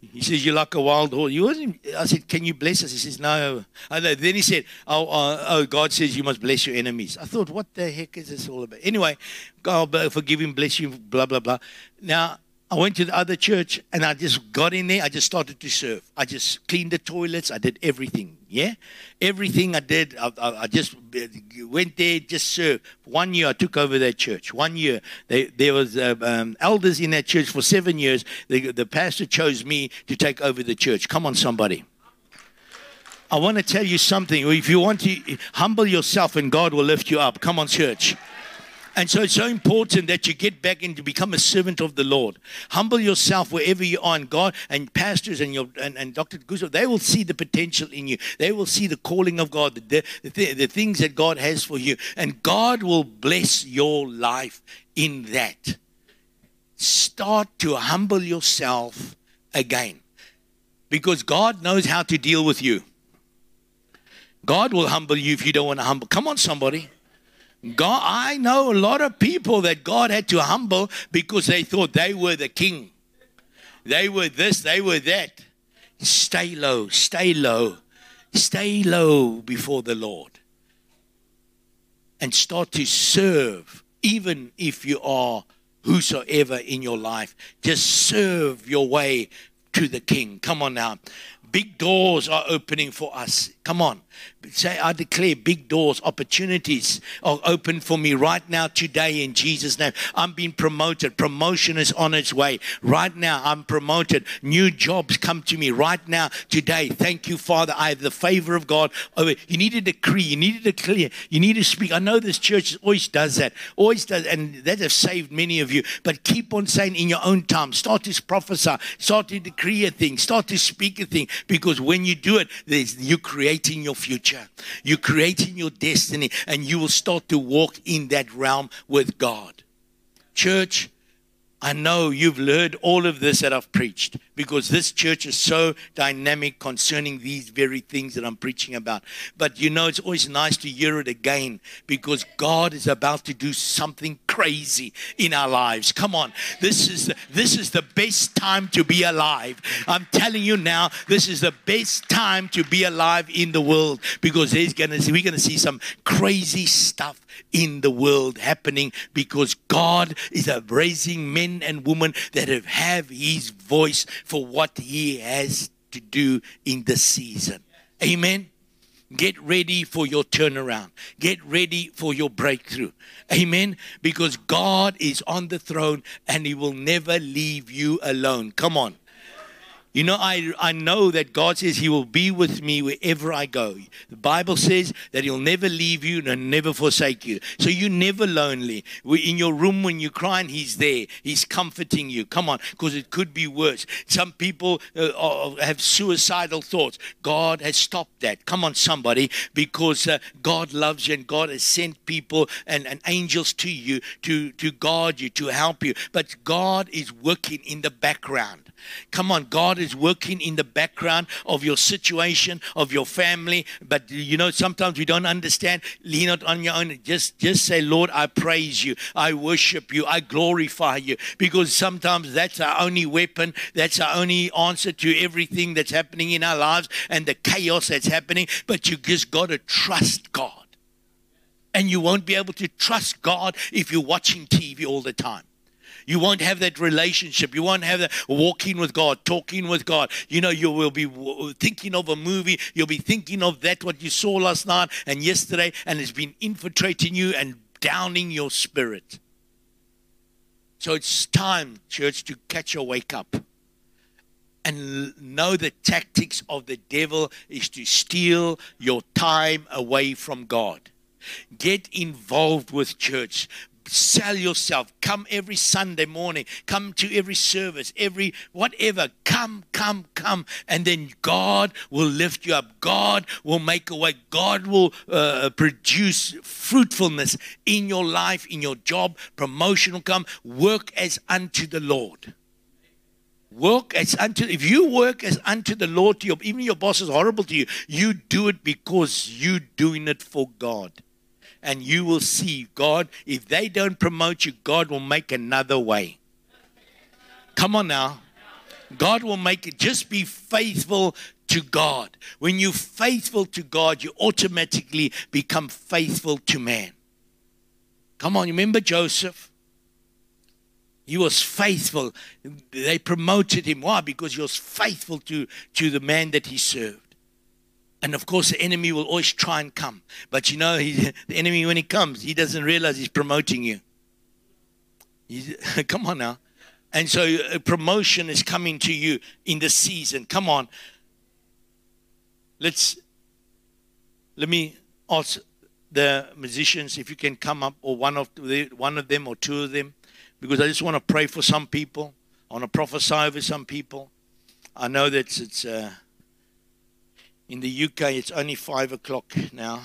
A: He says, You're like a wild horse. You wasn't, I said, Can you bless us? He says, No. Then he said, oh, uh, oh, God says you must bless your enemies. I thought, What the heck is this all about? Anyway, God forgive him, bless you, blah, blah, blah. Now, I went to the other church and I just got in there. I just started to serve. I just cleaned the toilets. I did everything. Yeah, everything I did. I, I, I just went there, just served. One year I took over that church. One year they, there was uh, um, elders in that church for seven years. The, the pastor chose me to take over the church. Come on, somebody. I want to tell you something. If you want to humble yourself, and God will lift you up. Come on, church. And so it's so important that you get back and become a servant of the Lord. Humble yourself wherever you are, and God and pastors and your and, and Dr. Guzo, they will see the potential in you. They will see the calling of God, the, the, the things that God has for you. And God will bless your life in that. Start to humble yourself again. Because God knows how to deal with you. God will humble you if you don't want to humble. Come on, somebody. God, I know a lot of people that God had to humble because they thought they were the king. They were this, they were that. Stay low, stay low, stay low before the Lord. And start to serve, even if you are whosoever in your life. Just serve your way to the king. Come on now. Big doors are opening for us. Come on. Say, I declare big doors, opportunities are open for me right now, today, in Jesus' name. I'm being promoted. Promotion is on its way. Right now, I'm promoted. New jobs come to me right now, today. Thank you, Father. I have the favor of God over. You need to decree, you need to declare, you need to speak. I know this church always does that, always does, and that has saved many of you. But keep on saying in your own time, start to prophesy, start to decree a thing, start to speak a thing, because when you do it, you're creating your future. You're creating your destiny, and you will start to walk in that realm with God. Church, I know you've heard all of this that I've preached because this church is so dynamic concerning these very things that I'm preaching about. But you know, it's always nice to hear it again because God is about to do something crazy in our lives. Come on, this is the, this is the best time to be alive. I'm telling you now, this is the best time to be alive in the world because gonna we're gonna see some crazy stuff in the world happening because God is raising men and women that have, have His voice for what He has to do in the season. Amen. Get ready for your turnaround. Get ready for your breakthrough. Amen. Because God is on the throne and He will never leave you alone. Come on. You know, I, I know that God says He will be with me wherever I go. The Bible says that He'll never leave you and never forsake you. So you're never lonely. In your room when you're crying, He's there. He's comforting you. Come on, because it could be worse. Some people uh, have suicidal thoughts. God has stopped that. Come on, somebody, because uh, God loves you and God has sent people and, and angels to you to, to guard you, to help you. But God is working in the background. Come on, God is working in the background of your situation, of your family. But you know, sometimes we don't understand. Lean out on your own. Just, just say, Lord, I praise you. I worship you. I glorify you. Because sometimes that's our only weapon. That's our only answer to everything that's happening in our lives and the chaos that's happening. But you just got to trust God. And you won't be able to trust God if you're watching TV all the time. You won't have that relationship. You won't have that walking with God, talking with God. You know, you will be thinking of a movie. You'll be thinking of that, what you saw last night and yesterday, and it's been infiltrating you and downing your spirit. So it's time, church, to catch a wake up and know the tactics of the devil is to steal your time away from God. Get involved with church sell yourself. Come every Sunday morning. Come to every service, every whatever. Come, come, come. And then God will lift you up. God will make a way. God will uh, produce fruitfulness in your life, in your job. Promotion will come. Work as unto the Lord. Work as unto if you work as unto the Lord to your even your boss is horrible to you, you do it because you're doing it for God and you will see God, if they don't promote you, God will make another way. Come on now. God will make it. Just be faithful to God. When you're faithful to God, you automatically become faithful to man. Come on, remember Joseph? He was faithful. They promoted him. Why? Because he was faithful to, to the man that he served. And of course, the enemy will always try and come. But you know, he, the enemy, when he comes, he doesn't realize he's promoting you. He's, come on now. And so, a uh, promotion is coming to you in the season. Come on. Let's, let me ask the musicians if you can come up, or one of, the, one of them, or two of them, because I just want to pray for some people. I want to prophesy over some people. I know that it's. Uh, in the UK, it's only five o'clock now.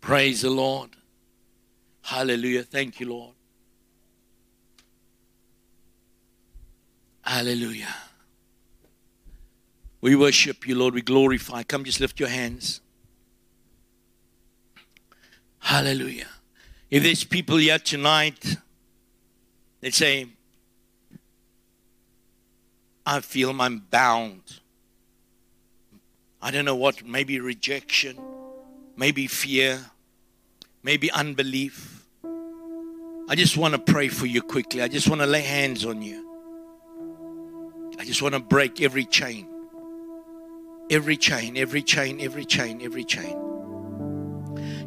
A: Praise the Lord. Hallelujah. Thank you, Lord. Hallelujah. We worship you, Lord. We glorify. Come, just lift your hands. Hallelujah. If there's people here tonight that say, I feel I'm bound. I don't know what, maybe rejection, maybe fear, maybe unbelief. I just want to pray for you quickly. I just want to lay hands on you. I just want to break every chain. Every chain, every chain, every chain, every chain.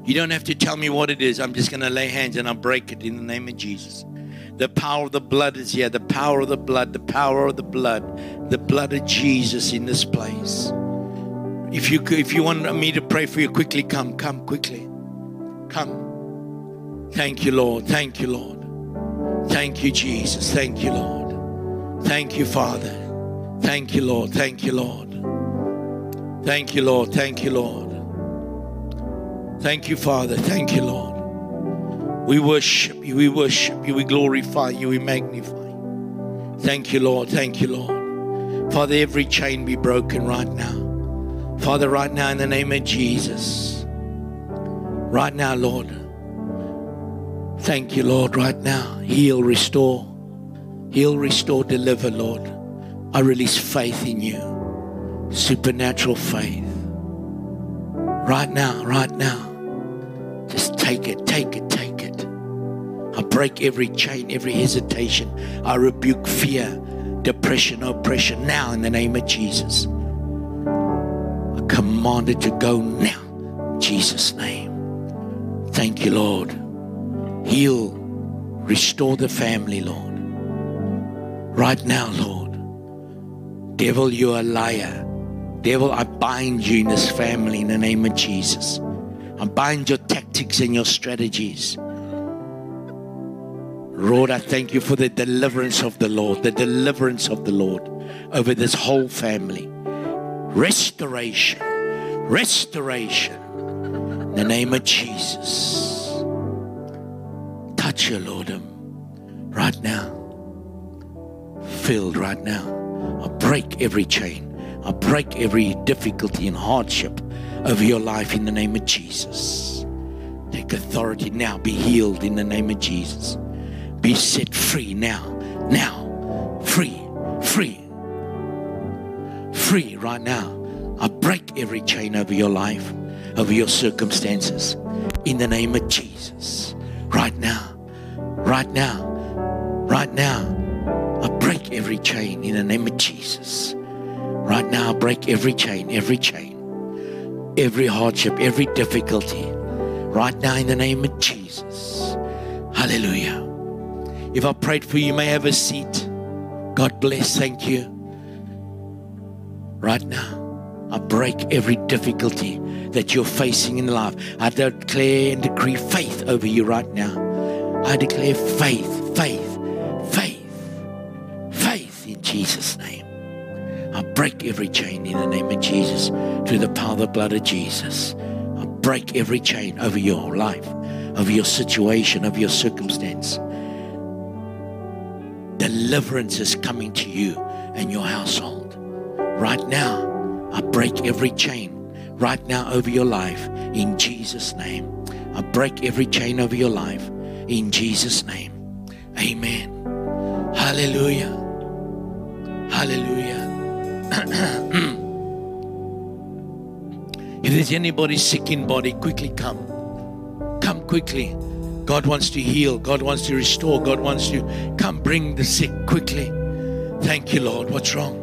A: You don't have to tell me what it is. I'm just going to lay hands and I'll break it in the name of Jesus. The power of the blood is here. The power of the blood, the power of the blood, the blood of Jesus in this place. If you if you want me to pray for you, quickly come, come quickly, come. Thank you, Lord. Thank you, Lord. Thank you, Jesus. Thank you, Lord. Thank you, Father. Thank you, Lord. Thank you, Lord. Thank you, Lord. Thank you, Lord. Thank you, Father. Thank you, Lord. We worship you, we worship you, we glorify you, we magnify. Thank you, Lord. Thank you, Lord. Father, every chain be broken right now. Father, right now, in the name of Jesus. Right now, Lord. Thank you, Lord, right now. Heal, restore. Heal, restore, deliver, Lord. I release faith in you. Supernatural faith. Right now, right now. Just take it, take it, take it. I break every chain, every hesitation. I rebuke fear, depression, oppression now in the name of Jesus. I command it to go now. Jesus' name. Thank you, Lord. Heal, restore the family, Lord. Right now, Lord. Devil, you're a liar. Devil, I bind you in this family in the name of Jesus. I bind your tactics and your strategies. Lord, I thank you for the deliverance of the Lord, the deliverance of the Lord over this whole family. Restoration, restoration. In the name of Jesus. Touch your Lord, um, right now. Filled right now. I break every chain. I break every difficulty and hardship over your life in the name of Jesus. Take authority now. Be healed in the name of Jesus. Be set free now. Now. Free. Free. Free right now. I break every chain over your life, over your circumstances. In the name of Jesus. Right now. Right now. Right now. I break every chain in the name of Jesus. Right now, I break every chain, every chain, every hardship, every difficulty. Right now, in the name of Jesus. Hallelujah. If I prayed for you, you may have a seat. God bless. Thank you. Right now, I break every difficulty that you're facing in life. I declare and decree faith over you right now. I declare faith, faith, faith, faith in Jesus' name. I break every chain in the name of Jesus through the power of the blood of Jesus. I break every chain over your life, over your situation, over your circumstance. Deliverance is coming to you and your household. Right now, I break every chain right now over your life in Jesus' name. I break every chain over your life in Jesus' name. Amen. Hallelujah. Hallelujah. if there's anybody sick in body, quickly come. Come quickly. God wants to heal. God wants to restore. God wants to come bring the sick quickly. Thank you, Lord. What's wrong?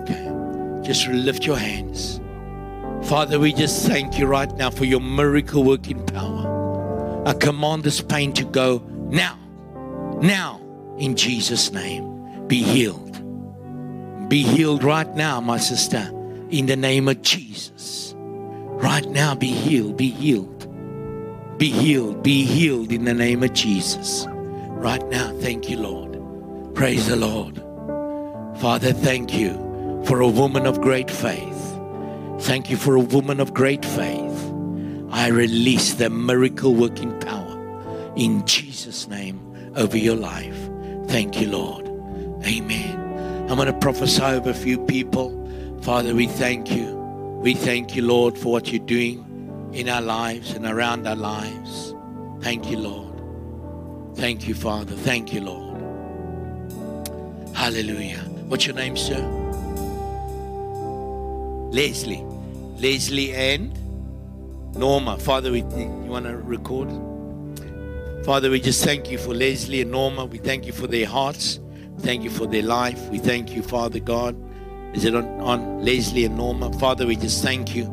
A: Okay. Just lift your hands. Father, we just thank you right now for your miracle working power. I command this pain to go now. Now, in Jesus' name, be healed. Be healed right now, my sister, in the name of Jesus. Right now, be healed, be healed. Be healed, be healed in the name of Jesus. Right now, thank you, Lord. Praise the Lord. Father, thank you for a woman of great faith. Thank you for a woman of great faith. I release the miracle working power in Jesus' name over your life. Thank you, Lord. Amen. I'm going to prophesy over a few people. Father, we thank you. We thank you, Lord, for what you're doing in our lives and around our lives. Thank you, Lord. Thank you, Father. Thank you, Lord. Hallelujah. What's your name, sir? Leslie. Leslie and Norma. Father, we, you want to record? Father, we just thank you for Leslie and Norma. We thank you for their hearts. Thank you for their life. We thank you, Father God, is it on, on Leslie and Norma? Father, we just thank you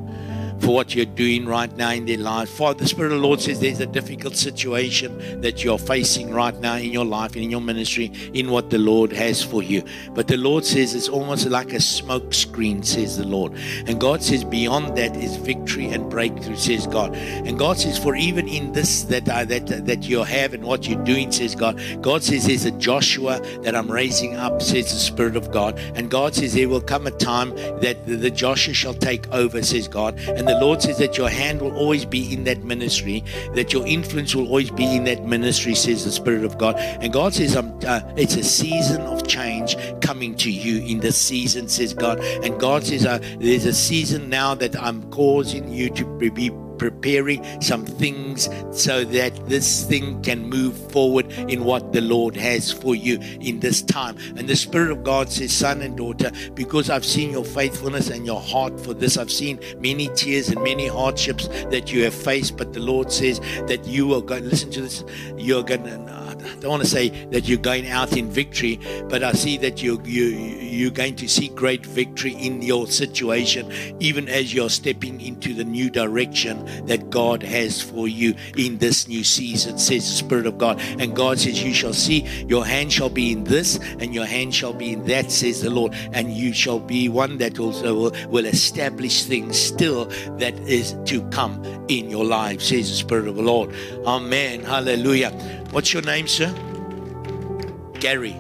A: for what you're doing right now in their life. Father, the Spirit of the Lord says there's a difficult situation that you're facing right now in your life and in your ministry, in what the Lord has for you. But the Lord says it's almost like a smoke screen, says the Lord. And God says beyond that is victory and breakthrough, says God. And God says, for even in this that I, that uh, that you have and what you're doing, says God. God says there's a Joshua that I'm raising up, says the Spirit of God. And God says there will come a time that the, the Joshua shall take over, says God. And the Lord says that your hand will always be in that ministry, that your influence will always be in that ministry, says the Spirit of God. And God says, uh, it's a season of change coming to you in this season, says God. And God says, uh, there's a season now that I'm causing you to be preparing some things so that this thing can move forward in what the Lord has for you in this time. And the Spirit of God says, Son and daughter, because I've seen your faithfulness and your heart for this, I've seen many tears and many hardships that you have faced, but the Lord says that you are going, listen to this, you're going to don't want to say that you're going out in victory, but I see that you you you're going to see great victory in your situation, even as you're stepping into the new direction that God has for you in this new season, says the Spirit of God. And God says, You shall see your hand shall be in this, and your hand shall be in that, says the Lord. And you shall be one that also will, will establish things still that is to come in your life, says the Spirit of the Lord. Amen. Hallelujah. What's your name, sir? Gary.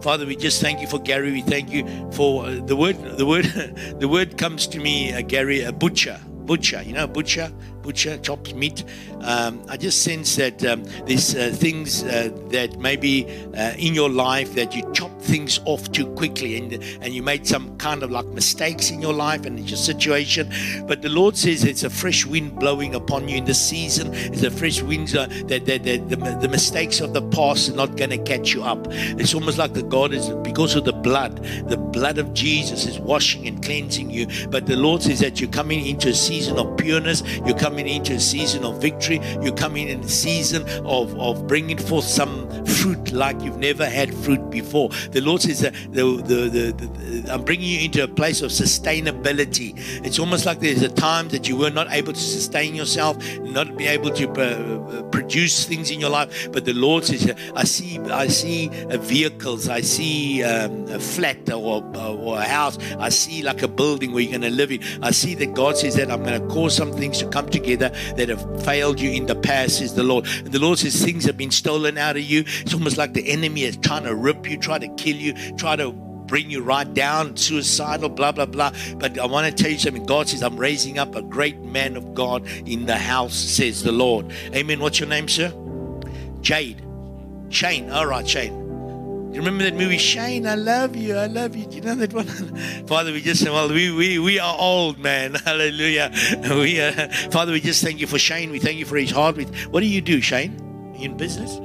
A: Father, we just thank you for Gary. We thank you for uh, the word. The word, the word comes to me, uh, Gary, a butcher. Butcher, you know, butcher butcher, chops meat. Um, I just sense that um, there's uh, things uh, that maybe uh, in your life that you chop things off too quickly and, and you made some kind of like mistakes in your life and in your situation. But the Lord says it's a fresh wind blowing upon you in the season. It's a fresh wind uh, that, that, that the, the mistakes of the past are not going to catch you up. It's almost like the God is because of the blood, the blood of Jesus is washing and cleansing you. But the Lord says that you're coming into a season of pureness. You're coming coming into a season of victory. You're coming in a season of, of bringing forth some fruit like you've never had fruit before. The Lord says that the, the, the, the, I'm bringing you into a place of sustainability. It's almost like there's a time that you were not able to sustain yourself, not be able to uh, produce things in your life. But the Lord says, I see, I see uh, vehicles, I see um, a flat or, or a house, I see like a building where you're going to live in. I see that God says that I'm going to cause some things to come together that have failed you in the past, says the Lord. And the Lord says things have been stolen out of you. It's almost like the enemy is trying to rip you, try to kill you, try to bring you right down, suicidal, blah, blah, blah. But I want to tell you something. God says, I'm raising up a great man of God in the house, says the Lord. Amen. What's your name, sir? Jade. Shane. All right, Shane. You remember that movie, Shane? I love you. I love you. Do you know that one? Father, we just well, we we we are old, man. Hallelujah. We are, Father, we just thank you for Shane. We thank you for his heart. What do you do, Shane? in business?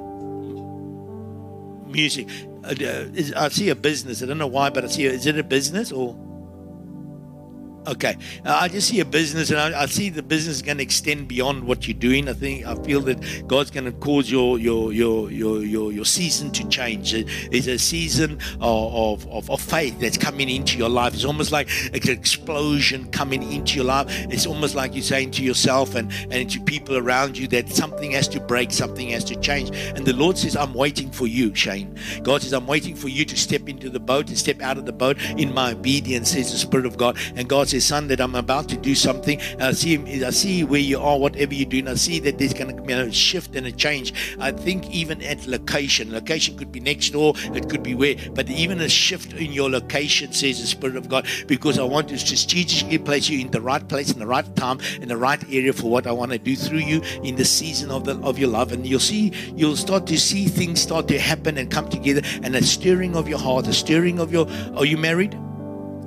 A: Music. Uh, I see a business. I don't know why, but I see. A, is it a business or? Okay, uh, I just see a business, and I, I see the business going to extend beyond what you're doing. I think I feel that God's going to cause your your your your your, your season to change. It's a season of, of, of faith that's coming into your life. It's almost like an explosion coming into your life. It's almost like you're saying to yourself and and to people around you that something has to break, something has to change. And the Lord says, "I'm waiting for you, Shane." God says, "I'm waiting for you to step into the boat and step out of the boat in my obedience," says the Spirit of God. And God says says, Son, that I'm about to do something. I see, I see where you are, whatever you're doing. I see that there's going to be a shift and a change. I think even at location, location could be next door, it could be where, but even a shift in your location, says the Spirit of God, because I want to strategically place you in the right place, in the right time, in the right area for what I want to do through you in the season of the of your love. And you'll see, you'll start to see things start to happen and come together, and a stirring of your heart, a stirring of your. Are you married?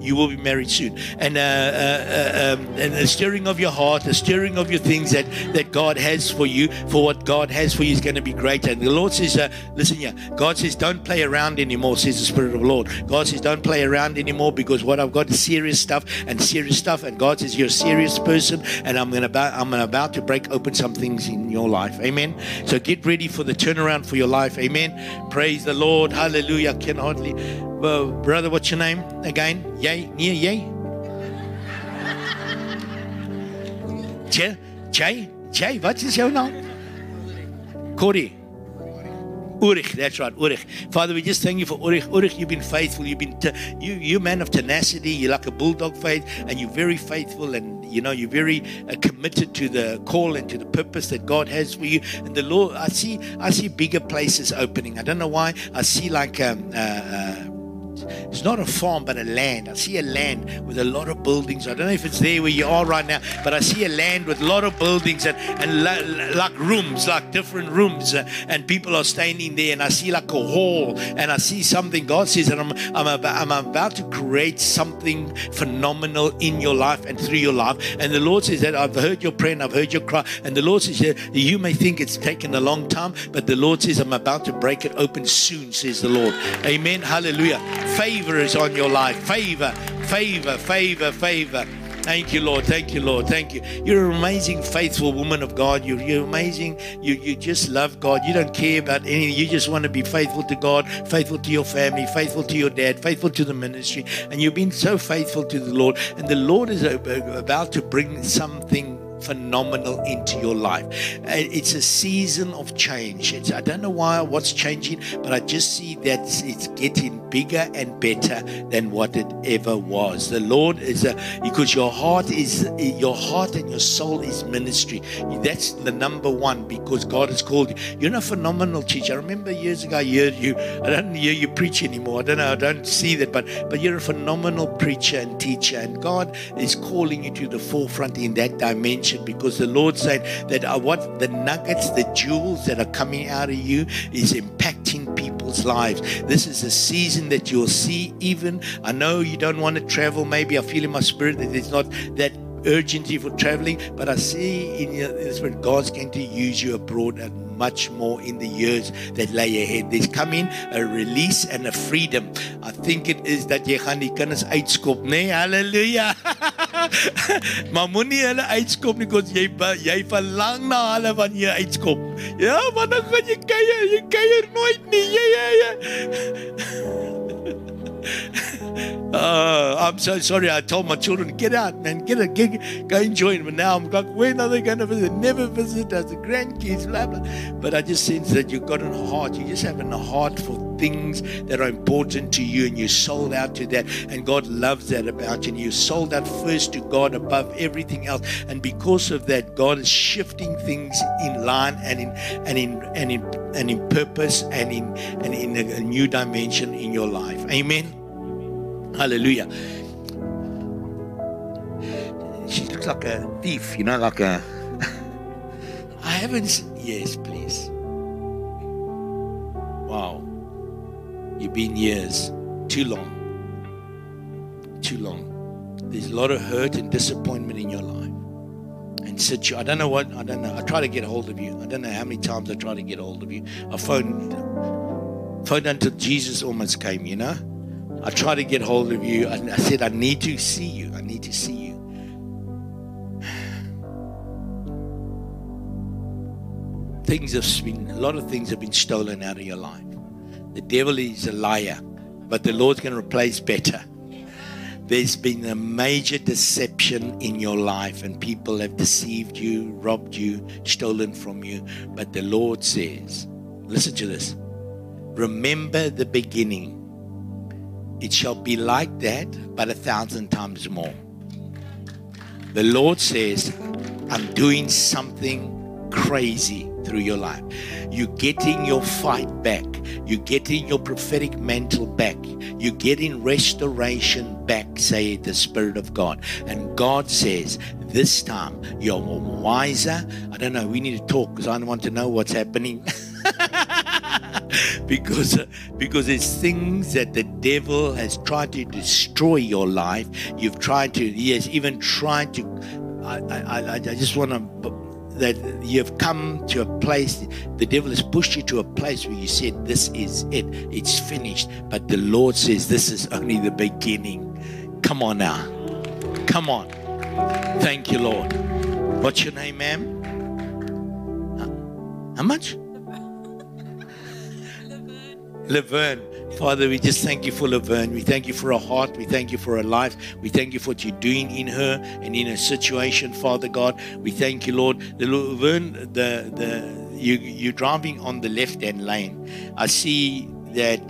A: You will be married soon. And, uh, uh, um, and the stirring of your heart, the stirring of your things that, that God has for you, for what God has for you is going to be great. And the Lord says, uh, listen here, God says, don't play around anymore, says the Spirit of the Lord. God says, don't play around anymore because what I've got is serious stuff and serious stuff. And God says, you're a serious person and I'm, gonna about, I'm about to break open some things in your life. Amen. So get ready for the turnaround for your life. Amen. Praise the Lord. Hallelujah. Can hardly. Brother, what's your name again? Yay, near yay. Jay, Jay, Jay, what is your name? Corey. Urich, that's right, Urich. Father, we just thank you for Urich. Urich, you've been faithful. You've been you, you're man of tenacity. You're like a bulldog faith, and you're very faithful, and you know you're very uh, committed to the call and to the purpose that God has for you. And the Lord, I see, I see bigger places opening. I don't know why. I see like um, uh, uh, it's not a farm, but a land. I see a land with a lot of buildings. I don't know if it's there where you are right now, but I see a land with a lot of buildings and, and like rooms, like different rooms, uh, and people are standing there. And I see like a hall, and I see something. God says that I'm, I'm, about, I'm about to create something phenomenal in your life and through your life. And the Lord says that I've heard your prayer and I've heard your cry. And the Lord says that you may think it's taken a long time, but the Lord says I'm about to break it open soon, says the Lord. Amen. Hallelujah. Favor is on your life. Favor, favor, favor, favor. Thank you, Lord. Thank you, Lord. Thank you. You're an amazing, faithful woman of God. You're, you're amazing. You, you just love God. You don't care about anything. You just want to be faithful to God, faithful to your family, faithful to your dad, faithful to the ministry. And you've been so faithful to the Lord. And the Lord is about to bring something phenomenal into your life. Uh, it's a season of change. It's, I don't know why, what's changing, but I just see that it's getting bigger and better than what it ever was. The Lord is a, because your heart is your heart and your soul is ministry. That's the number one because God has called you. You're a phenomenal teacher. I remember years ago I heard you. I don't hear you preach anymore. I don't know. I don't see that, but but you're a phenomenal preacher and teacher, and God is calling you to the forefront in that dimension because the Lord said that uh, what the nuggets, the jewels that are coming out of you is impacting people's lives. This is a season that you'll see even. I know you don't want to travel. Maybe I feel in my spirit that it's not that urgency for traveling, but I see in the spirit God's going to use you abroad and much more in the years that lay ahead. There's coming a release and a freedom. I think it is that jy gaan die kinders uitskop, nê? Nee? Halleluja. maar moenie hulle uitskop nie, want jy jy verlang na hulle wanneer jy uitskop. Ja, want dan gaan jy kuier, jy kuier nooit nie. Ja, ja, ja. Uh, I'm so sorry. I told my children, get out, man, get a gig, go and join. But now I'm like, when are they going to visit? Never visit as the grandkids, blah, blah. But I just sense that you've got a heart. You just have a heart for things that are important to you and you sold out to that. And God loves that about you. And you sold out first to God above everything else. And because of that, God is shifting things in line and in and in and in and in purpose and in and in a, a new dimension in your life. Amen. Hallelujah. She looks like a thief, you know, like a. I haven't. Yes, please. Wow. You've been years. Too long. Too long. There's a lot of hurt and disappointment in your life. And situ I don't know what, I don't know. I try to get a hold of you. I don't know how many times I try to get a hold of you. I phoned, phoned until Jesus almost came, you know? I tried to get hold of you. I, said, I need to see you. I need to see you. Things have been, a lot of things have been stolen out of your life. The devil is a liar, but the Lord's going to replace better. There's been a major deception in your life, and people have deceived you, robbed you, stolen from you. But the Lord says, listen to this remember the beginning it shall be like that, but a thousand times more. The Lord says, I'm doing something crazy through your life. You're getting your fight back. You're getting your prophetic mantle back. You're getting restoration back, say the Spirit of God. And God says, this time you're wiser. I don't know. We need to talk because I want to know what's happening. because because it's things that the devil has tried to destroy your life. You've tried to, yes, even tried to. I, I, I just want to that you've come to a place, the devil has pushed you to a place where you said, This is it, it's finished. But the Lord says, This is only the beginning. Come on now. Come on. Thank you, Lord. What's your name, ma'am? How much? Laverne. Father, we just thank you for Laverne. We thank you for her heart. We thank you for her life. We thank you for what you're doing in her and in her situation, Father God. We thank you, Lord. The Laverne, the the you you're driving on the left hand lane. I see that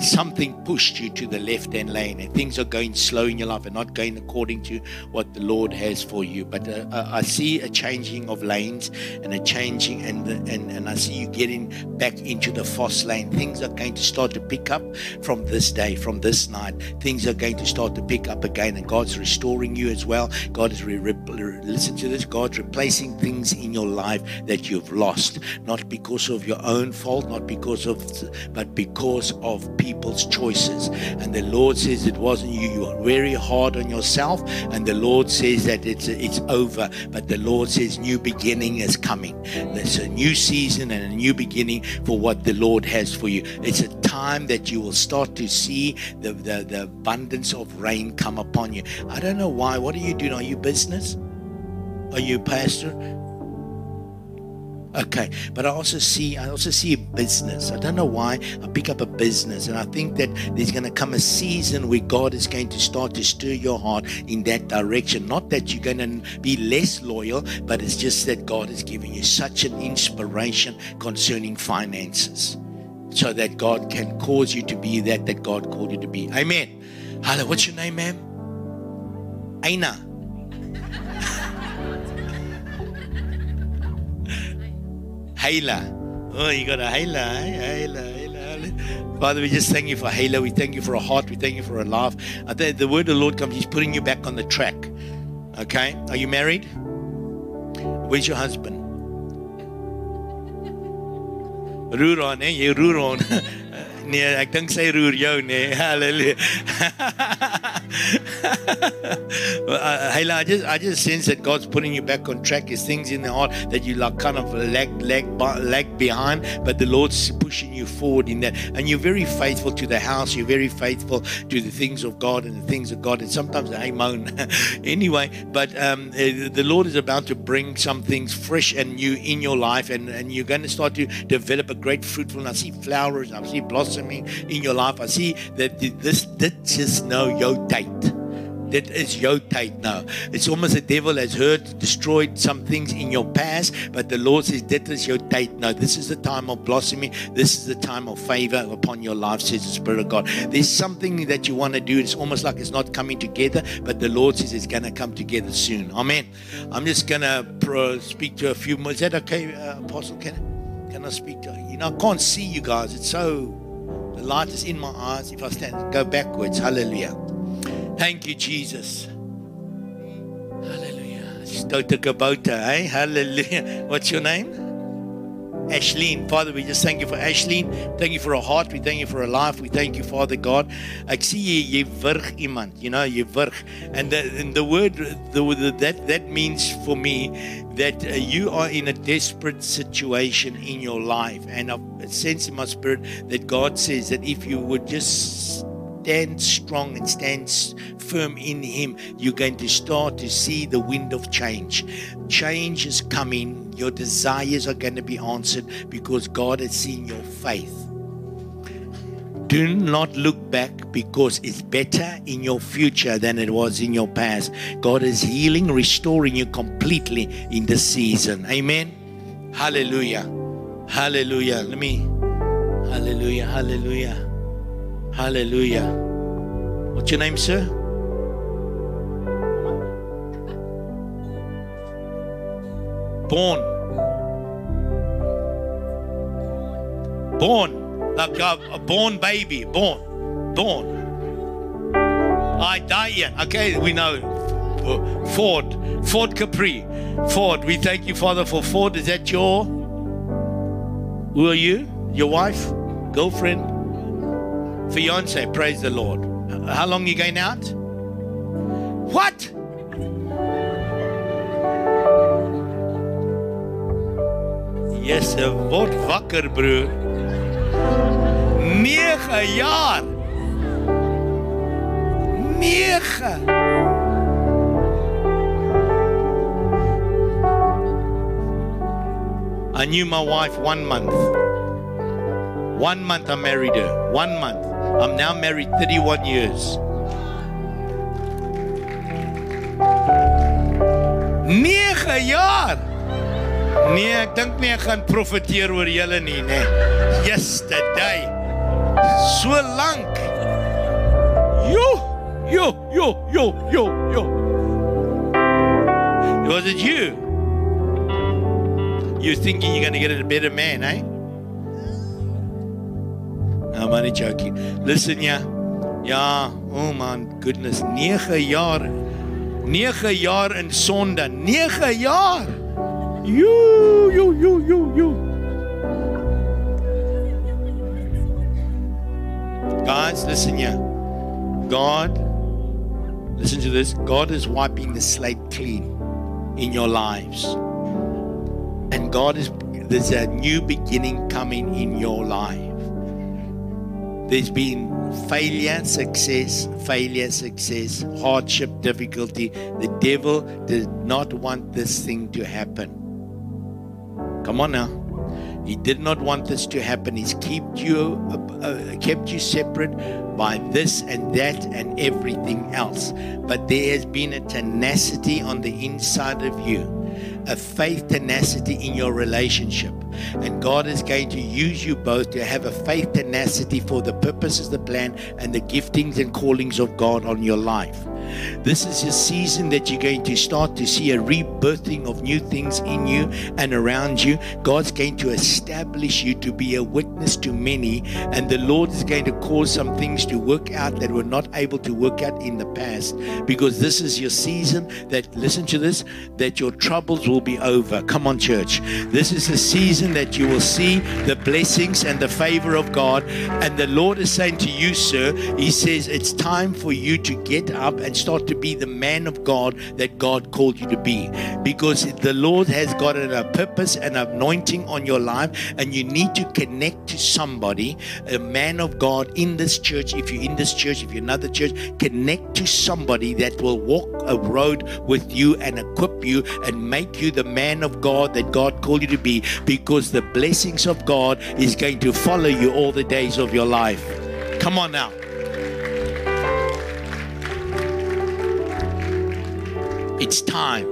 A: something pushed you to the left hand lane and things are going slow in your life and not going according to what the Lord has for you. But uh, I see a changing of lanes and a changing, and, and, and I see you getting back into the fast lane. Things are going to start to pick up from this day, from this night. Things are going to start to pick up again, and God's restoring you as well. God is, re- re- listen to this, God's replacing things in your life that you've lost, not because of your own fault, not because of, but because of people's choices. And the Lord says it wasn't you. You are very hard on yourself. And the Lord says that it's, it's over. But the Lord says new beginning is coming. There's a new season and a new beginning for what the Lord has for you. It's a time that you will start to see the, the, the abundance of rain come upon you. I don't know why. What are you doing? Are you business? Are you pastor? Okay, but I also see I also see a business. I don't know why I pick up a business, and I think that there's going to come a season where God is going to start to stir your heart in that direction. Not that you're going to be less loyal, but it's just that God is giving you such an inspiration concerning finances, so that God can cause you to be that that God called you to be. Amen. Hello, what's your name, ma'am? Aina. Hela. Oh, you got a Hela, eh? Hela, Hela. Father, we just thank you for Hela. We thank you for a heart. We thank you for a laugh. Think the word of the Lord comes, He's putting you back on the track. Okay? Are you married? Where's your husband? Roer aan, hè? Jy roer aan. nee, ek dink sy roer jou, nee. Halleluja. uh, I just I just sense that God's putting you back on track. There's things in the heart that you like kind of lag lag lag behind, but the Lord's pushing you forward in that. And you're very faithful to the house. You're very faithful to the things of God and the things of God. And sometimes I moan anyway. But um, uh, the Lord is about to bring some things fresh and new in your life, and and you're going to start to develop a great fruitfulness. I see flowers. I see blossoming in your life. I see that this this just know your date dit is jou tyd nou. It's almost the devil has hurt, destroyed some things in your past, but the Lord says dit is jou tyd nou. This is the time of blossoming. This is the time of favor upon your life, says the Spirit of God. There's something that you want to do. It's almost like it's not coming together, but the Lord says it's going to come together soon. Amen. I'm just going to speak to a few more. Is that okay, uh, Apostle? Can, can I speak to you? you? know, I can't see you guys. It's so, the light is in my eyes. If I stand, go backwards. Hallelujah. Thank you, Jesus. Hallelujah. Dr. Gabota, eh? Hallelujah. What's your name? Ashleen. Father, we just thank you for Ashleen. Thank you for her heart. We thank you for her life. We thank you, Father God. Ek sien jy jy wurg iemand, you know, jy wurg. And the, and the word the, the, that that means for me that uh, you are in a desperate situation in your life and I sense in my spirit that God says that if you would just stand strong and stand firm in Him, you're going to start to see the wind of change. Change is coming. Your desires are going to be answered because God has seen your faith. Do not look back because it's better in your future than it was in your past. God is healing, restoring you completely in this season. Amen. Hallelujah. Hallelujah. Let me. Hallelujah. Hallelujah. Hallelujah. What's your name, sir? Born. Born. Like a, born baby. Born. Born. I die yet. Okay, we know. Uh, Ford. Ford Capri. Ford. We thank you, Father, for Ford. Is that your. Who are you? Your wife? Girlfriend? Fiance. Praise the Lord. How long you going out? What? Yes, word wakker broer. 9 jaar. 9. I knew my wife one month. One month I married her. One month. I'm now married 31 years. Nege jaar. Nee, ek dink nie ek gaan profeteer oor julle nie, nê. Yesterday. So lank. Jo, jo, jo, jo, jo, jo. Was it you? You're thinking you're going to get a better man, eh? Listen, yeah. Ja, oh man, goodness, 9 jaar. 9 jaar in sonde. 9 jaar. Jo, jo, jo, jo, jo. Guys, listen here. God, listen to this. God is wiping the slate clean in your lives. And God is, there's a new beginning coming in your life. There's been failure, success, failure, success, hardship, difficulty. The devil did not want this thing to happen. Come on now. He did not want this to happen. He's kept you, uh, uh, kept you separate by this and that and everything else. But there has been a tenacity on the inside of you, a faith tenacity in your relationship and God is going to use you both to have a faith tenacity for the purposes, the plan, and the giftings and callings of God on your life. This is a season that you're going to start to see a rebirthing of new things in you and around you. God's going to establish you to be a witness to many, and the Lord is going to cause some things to work out that were not able to work out in the past because this is your season that, listen to this, that your troubles will be over. Come on, church. This is a season that you will see the blessings and the favor of God. And the Lord is saying to you, sir, He says, it's time for you to get up and and start to be the man of God that God called you to be. Because the Lord has got a purpose and anointing on your life, and you need to connect to somebody, a man of God in this church. If you're in this church, if you're another church, connect to somebody that will walk a road with you and equip you and make you the man of God that God called you to be because the blessings of God is going to follow you all the days of your life. Come on now. It's time.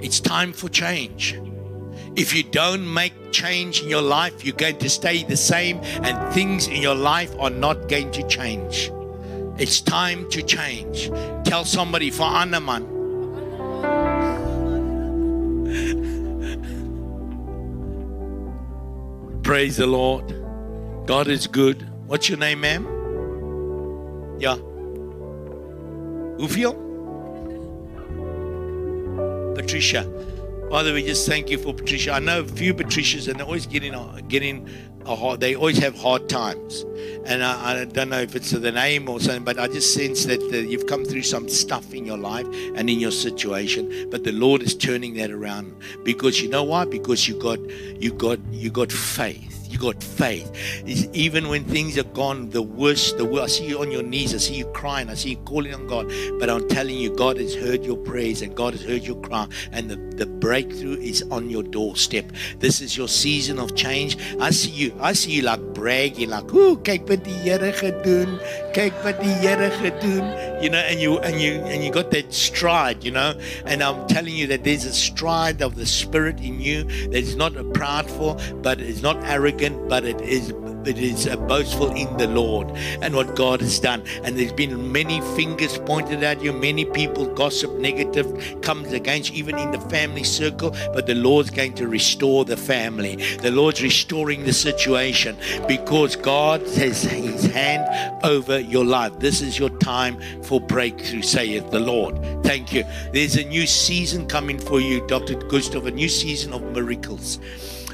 A: It's time for change. If you don't make change in your life, you're going to stay the same, and things in your life are not going to change. It's time to change. Tell somebody for Anaman. Praise the Lord. God is good. What's your name, ma'am? Yeah. Hoeveel? Patricia. Father, we just thank you for Patricia. I know a few Patricias, and they're always getting uh, getting a hard. They always have hard times, and I, I don't know if it's the name or something, but I just sense that the, you've come through some stuff in your life and in your situation. But the Lord is turning that around because you know why? Because you got you got you got faith you got faith. Even when things are gone, the worst, the worst. I see you on your knees. I see you crying. I see you calling on God. But I'm telling you, God has heard your praise and God has heard your cry. And the, the breakthrough is on your doorstep. This is your season of change. I see you. I see you like bragging, like, ooh, kyk wat die Here gedoen. Kyk wat die gedoen. You know, and you and you and you got that stride, you know. And I'm telling you that there's a stride of the Spirit in you that is not proudful, but it's not arrogant, but it is it is boastful in the Lord and what God has done. And there's been many fingers pointed at you, many people gossip, negative comes against even in the family circle. But the Lord's going to restore the family. The Lord's restoring the situation because God has His hand over your life. This is your time for breakthrough, saith the Lord. Thank you. There's a new season coming for you, Dr. Gustav, a new season of miracles.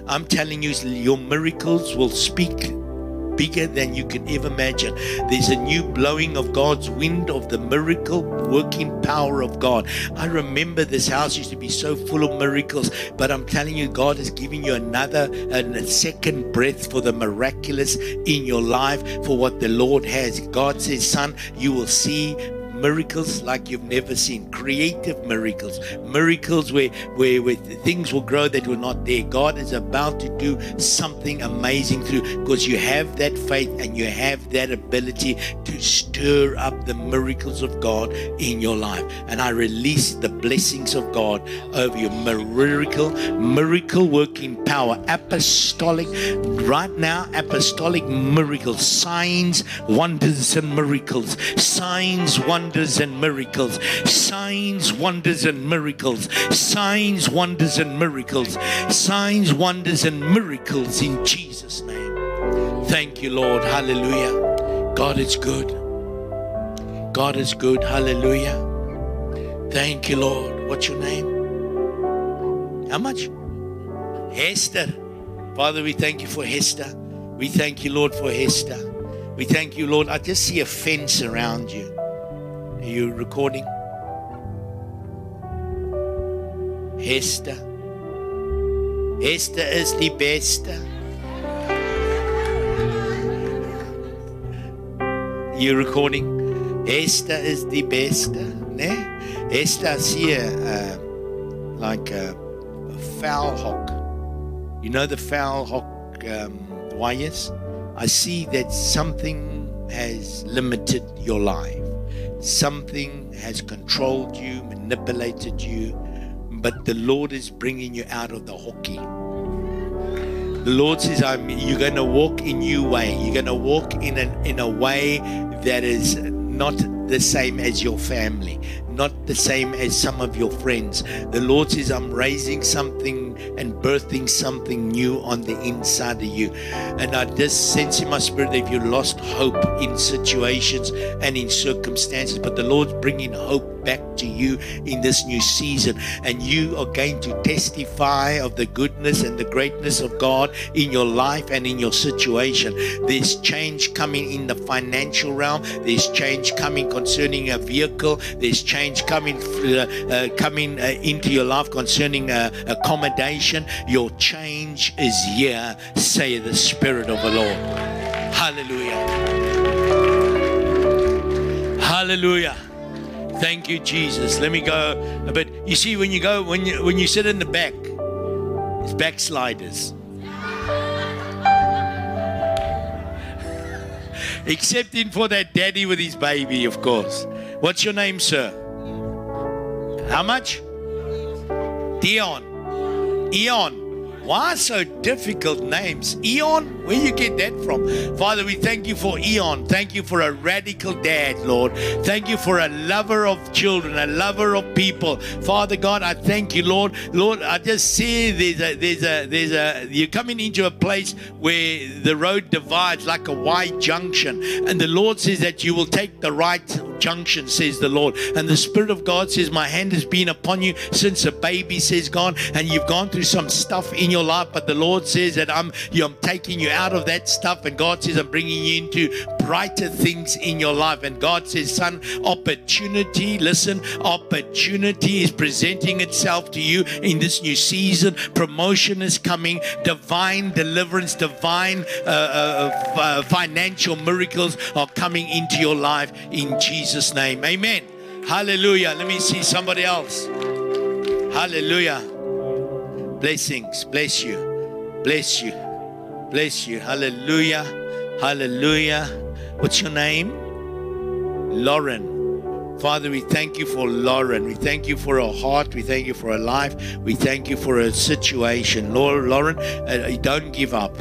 A: I'm telling you, your miracles will speak bigger than you can ever imagine. There's a new blowing of God's wind of the miracle working power of God. I remember this house used to be so full of miracles, but I'm telling you, God is giving you another and a second breath for the miraculous in your life for what the Lord has. God says, Son, you will see miracles like you've never seen, creative miracles, miracles where, where, where things will grow that were not there. God is about to do something amazing through because you have that faith and you have that ability to stir up the miracles of God in your life. And I release the blessings of God over your miracle, miracle working power, apostolic, right now, apostolic miracles, signs, wonders, and miracles, signs, wonders wonders and miracles. Signs, wonders, and miracles. Signs, wonders, and miracles. Signs, wonders, and miracles in Jesus' name. Thank you, Lord. Hallelujah. God is good. God is good. Hallelujah. Thank you, Lord. What's your name? How much? Hester. Father, we thank you for Hester. We thank you, Lord, for Hester. We thank you, Lord. I just see a fence around you. Are you recording? Hester. Hester is die beste. You recording? Hester is die beste, ne? Hester here, uh, like a, a, foul hawk. You know the foul hawk um, wires? I see that something has limited your life. Something has controlled you, manipulated you, but the Lord is bringing you out of the hockey. The Lord says, I'm, You're going to walk in new way. You're going to walk in, an, in a way that is not the same as your family, not the same as some of your friends. The Lord says, I'm raising something and birthing something new on the inside of you. And I just sense in my spirit that you lost hope in situations and in circumstances, but the Lord's bringing hope back to you in this new season. And you are going to testify of the goodness and the greatness of God in your life and in your situation. There's change coming in the financial realm, there's change coming concerning a vehicle, there's change coming, uh, uh, coming uh, into your life concerning uh, accommodation. Your change is here, say the Spirit of the Lord. Hallelujah. Hallelujah. Thank you, Jesus. Let me go a bit. You see, when you go, when you when you sit in the back, it's backsliders. Excepting for that daddy with his baby, of course. What's your name, sir? How much? Dion. Eon. Why so difficult names? Eon, where you get that from? Father, we thank you for Eon. Thank you for a radical dad, Lord. Thank you for a lover of children, a lover of people. Father God, I thank you, Lord. Lord, I just see there's a there's a there's a you're coming into a place where the road divides like a wide junction. And the Lord says that you will take the right junction, says the Lord. And the Spirit of God says, My hand has been upon you since a baby, says God, and you've gone through some stuff in your life, but the Lord says that I'm, I'm taking you out of that stuff, and God says, I'm bringing you into brighter things in your life. And God says, Son, opportunity, listen, opportunity is presenting itself to you in this new season. Promotion is coming, divine deliverance, divine uh, uh, uh, financial miracles are coming into your life in Jesus' name. Amen. Hallelujah. Let me see somebody else. Hallelujah. Blessings. Bless you. Bless you. Bless you. Hallelujah. Hallelujah. What's your name? Lauren. Father, we thank you for Lauren. We thank you for her heart. We thank you for her life. We thank you for her situation. Lord, Lauren, uh, don't give up.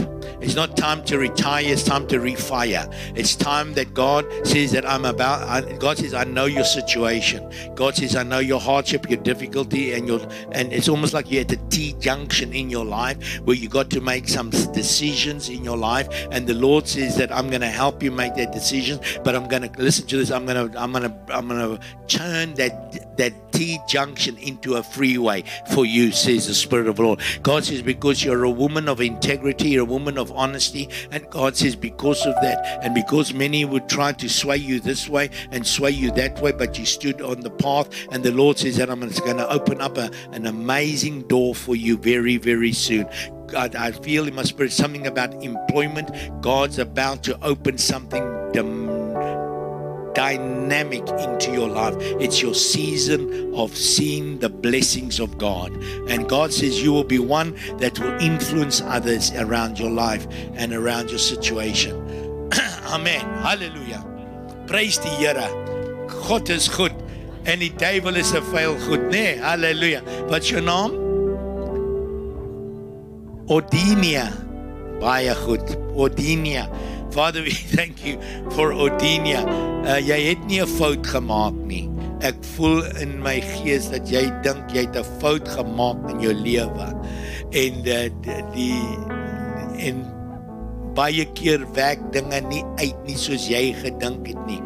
A: It's not time to retire, it's time to refire. It's time that God says that I'm about God says I know your situation. God says I know your hardship, your difficulty and your and it's almost like you're at a T junction in your life where you got to make some decisions in your life and the Lord says that I'm going to help you make that decision, but I'm going to listen to this. I'm going to I'm going to I'm going to turn that that T junction into a freeway for you, says the Spirit of the Lord. God says, because you're a woman of integrity, you're a woman of honesty. And God says, because of that, and because many would try to sway you this way and sway you that way, but you stood on the path. And the Lord says that I'm going to open up a, an amazing door for you very, very soon. God, I feel in my spirit something about employment. God's about to open something dynamic into your life. It's your season of seeing the blessings of God. And God says you will be one that will influence others around your life and around your situation. Amen. Hallelujah. Praise the Here. God is goed en die is 'n vuil goed, nê? Nee, hallelujah. Wat's jou naam? Odinia. Baie goed. Odinia. Father, we thank you for Odinia. Uh, jy het nie 'n fout gemaak nie. Ek voel in my gees dat jy dink jy het 'n fout gemaak in jou lewe. En uh, die en baie keer werk dinge nie uit nie soos jy gedink het nie.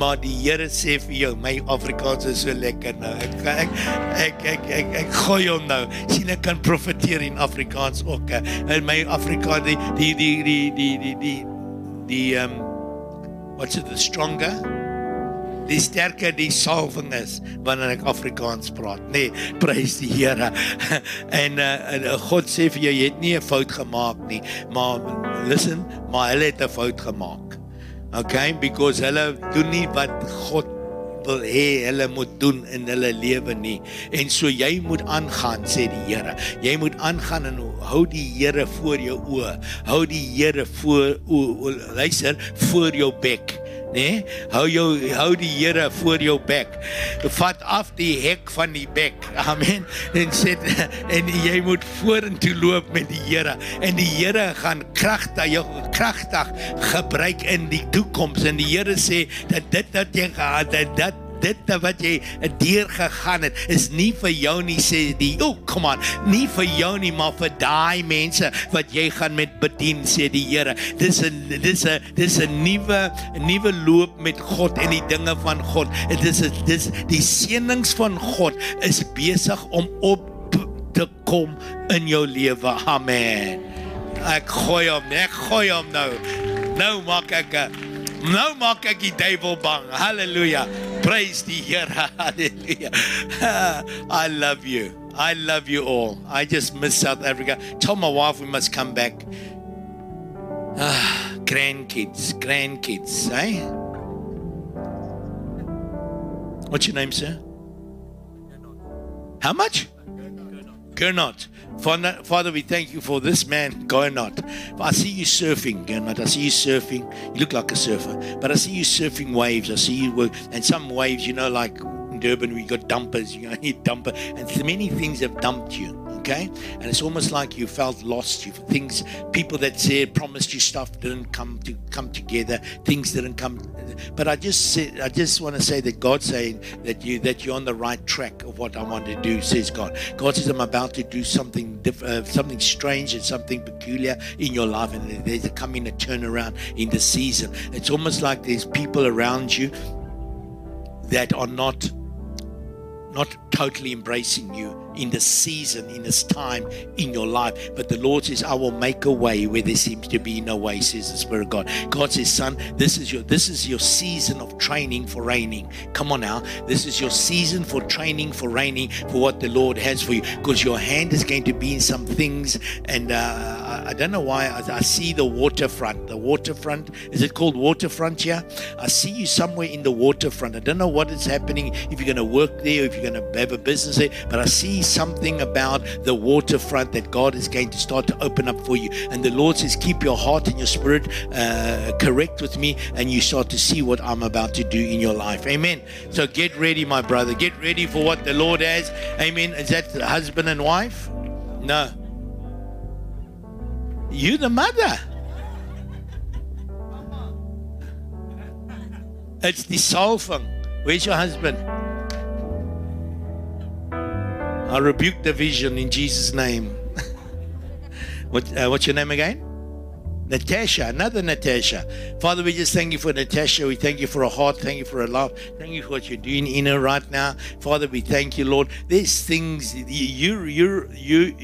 A: Maar die Here sê vir jou, my Afrikaans is so lekker nou. Ek ek ek ek ek, ek gooi hom nou. sien ek kan profeteer in Afrikaans ook. In my Afrikaans die die die die die die die die um what's it the stronger? Die sterker die salwing is wanneer ek Afrikaans praat. Nê nee, prys die Here. En uh, God sê vir jou jy het nie 'n fout gemaak nie maar listen maar hulle het 'n fout gemaak okay because hulle doen nie wat God wil hê hulle moet doen in hulle lewe nie. En so jy moet aangaan sê die Here. Jy moet aangaan en hou die Here voor jou oë. Hou die Here voor o, o, luister voor jou bek. Nee, hou jou hou die Here voor jou bek. Vat af die hek van die bek. Amen. En sê en jy moet vorentoe loop met die Here en die Here gaan kragtig jou kragtig gebruik in die toekoms en die Here sê dat dit wat jy gehad het dat dit wat jy deur gegaan het is nie vir jou nie sê die oh come on nie vir jou nie maar vir daai mense wat jy gaan met bedien sê die Here. Dis 'n dis 'n dis 'n nuwe nuwe loop met God en die dinge van God. Dit is dis die seënings van God is besig om op te kom in jou lewe. Amen. Ek gooi hom ek gooi hom nou. Nou maak ek nou maak ek die duiwel bang haleluja praise die Here haleluja i love you I love you all. I just miss South Africa. Tell my wife we must come back. Ah, grandkids, grandkids, eh? What's your name, sir? How much? Gernot. Father, we thank you for this man, Gernot. I see you surfing, Gernot. I see you surfing. You look like a surfer, but I see you surfing waves. I see you work, and some waves, you know, like in Durban, we got dumpers. You know, you dumper, and many things have dumped you okay? And it's almost like you felt lost. You things, people that said promised you stuff didn't come to come together. Things didn't come. But I just said, I just want to say that God's saying that you that you're on the right track of what I want to do. Says God. God says I'm about to do something different, uh, something strange and something peculiar in your life, and there's a coming a turnaround in the season. It's almost like there's people around you that are not not totally embracing you in this season, in this time in your life. But the Lord says, I will make a way where there seems to be no way, says the Spirit of God. God says, Son, this is your this is your season of training for reigning. Come on now. This is your season for training for reigning for what the Lord has for you. Because your hand is going to be in some things. And uh, I, don't know why I, I see the waterfront. The waterfront, is it called waterfront here? I see you somewhere in the waterfront. I don't know what is happening, if you're going to work there, if you're going to have a business there, but I see something about the waterfront that God is going to start to open up for you. And the Lord says, Keep your heart and your spirit uh, correct with me, and you start to see what I'm about to do in your life. Amen. So get ready, my brother. Get ready for what the Lord has. Amen. Is that the husband and wife? No. You, the mother. It's the soul. Where's your husband? I rebuke the vision in Jesus' name. what, uh, what's your name again? Natasha, another Natasha. Father, we just thank you for Natasha. We thank you for her heart. Thank you for her love. Thank you for what you're doing in her right now. Father, we thank you, Lord. There's things you you you, you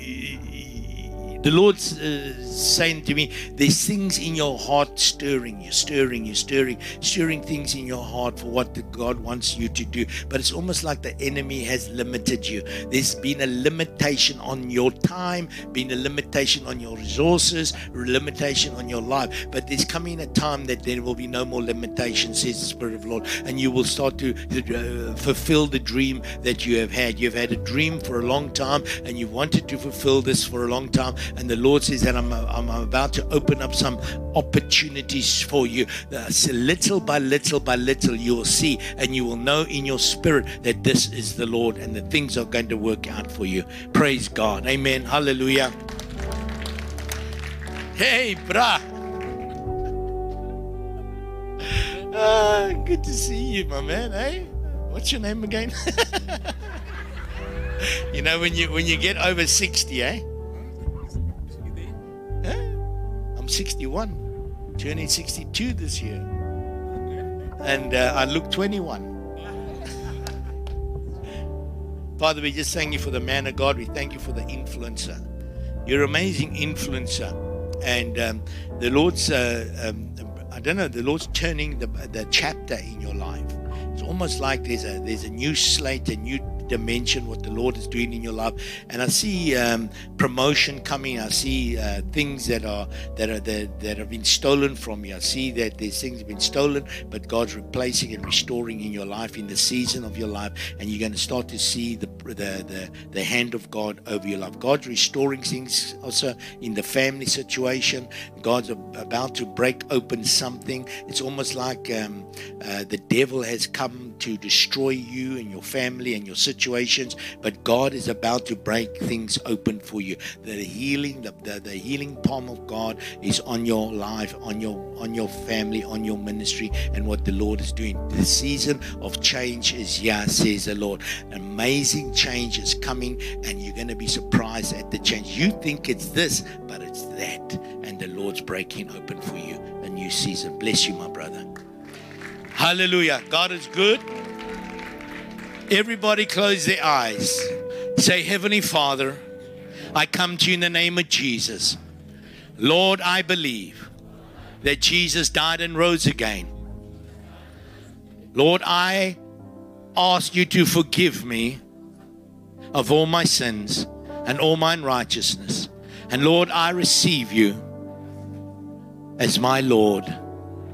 A: the Lord's uh, saying to me, there's things in your heart stirring you, stirring you, stirring, stirring things in your heart for what the God wants you to do. But it's almost like the enemy has limited you. There's been a limitation on your time, been a limitation on your resources, limitation on your life. But there's coming a time that there will be no more limitation, says the Spirit of the Lord, and you will start to uh, fulfill the dream that you have had. You've had a dream for a long time, and you've wanted to fulfill this for a long time and the Lord says that I'm, I'm about to open up some opportunities for you. So little by little by little, you will see and you will know in your spirit that this is the Lord and the things are going to work out for you. Praise God. Amen. Hallelujah. Hey, brah. Ah, good to see you, my man. Hey, what's your name again? you know when you when you get over sixty, eh? 61, turning 62 this year. And uh, I look 21. Father, we just thank you for the man of God. We thank you for the influencer. You're an amazing influencer. And um, the Lord's, uh, um, I don't know, the Lord's turning the, the chapter in your life. It's almost like there's a there's a new slate, a new dimension what the Lord is doing in your life. And I see um, promotion coming. I see uh, things that are that are that, that have been stolen from you. I see that these things have been stolen, but God's replacing and restoring in your life in the season of your life, and you're going to start to see the the the, the hand of God over your life. God's restoring things also in the family situation. God's about to break open something. It's almost like um, uh, the devil has come to destroy you and your family and your situations, but God is about to break things open for you. The healing, the, the, the healing palm of God is on your life, on your on your family, on your ministry, and what the Lord is doing. The season of change is here, says the Lord. Amazing change is coming, and you're going to be surprised at the change. You think it's this, but it's that, and the Lord's breaking open for you a new season. Bless you, my brother. Hallelujah. God is good. Everybody close their eyes. Say, Heavenly Father, I come to you in the name of Jesus. Lord, I believe that Jesus died and rose again. Lord, I ask you to forgive me of all my sins and all my unrighteousness. And Lord, I receive you as my Lord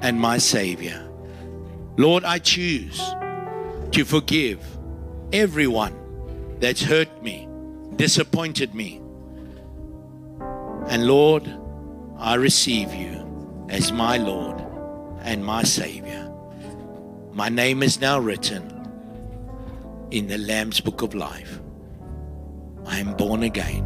A: and my Savior. Lord, I choose to forgive everyone that's hurt me, disappointed me. And Lord, I receive you as my Lord and my Savior. My name is now written in the Lamb's Book of Life. I am born again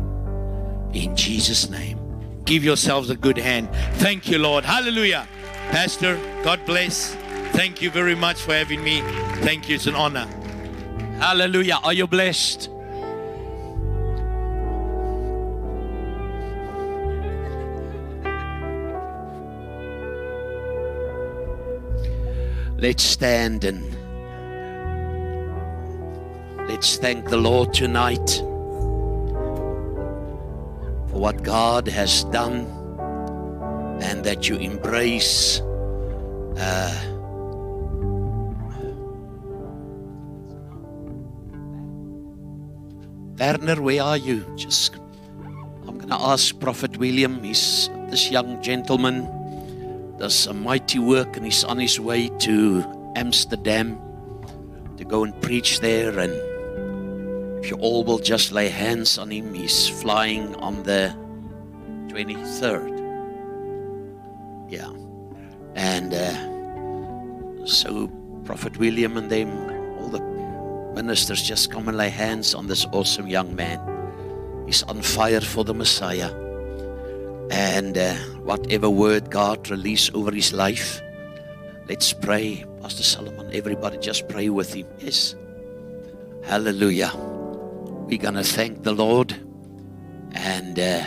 A: in Jesus' name. Give yourselves a good hand. Thank you, Lord. Hallelujah. Pastor, God bless. Thank you very much for having me. Thank you. It's an honor.
B: Hallelujah. Are you blessed? Let's stand and let's thank the Lord tonight for what God has done and that you embrace uh, Werner, where are you? Just, I'm going to ask Prophet William. He's this young gentleman does a mighty work, and he's on his way to Amsterdam to go and preach there. And if you all will just lay hands on him, he's flying on the 23rd. Yeah, and uh, so Prophet William and them ministers just come and lay hands on this awesome young man. He's on fire for the Messiah. And uh, whatever word God release over his life, let's pray. Pastor Solomon, everybody just pray with him. Yes. Hallelujah. We're going to thank the Lord and uh,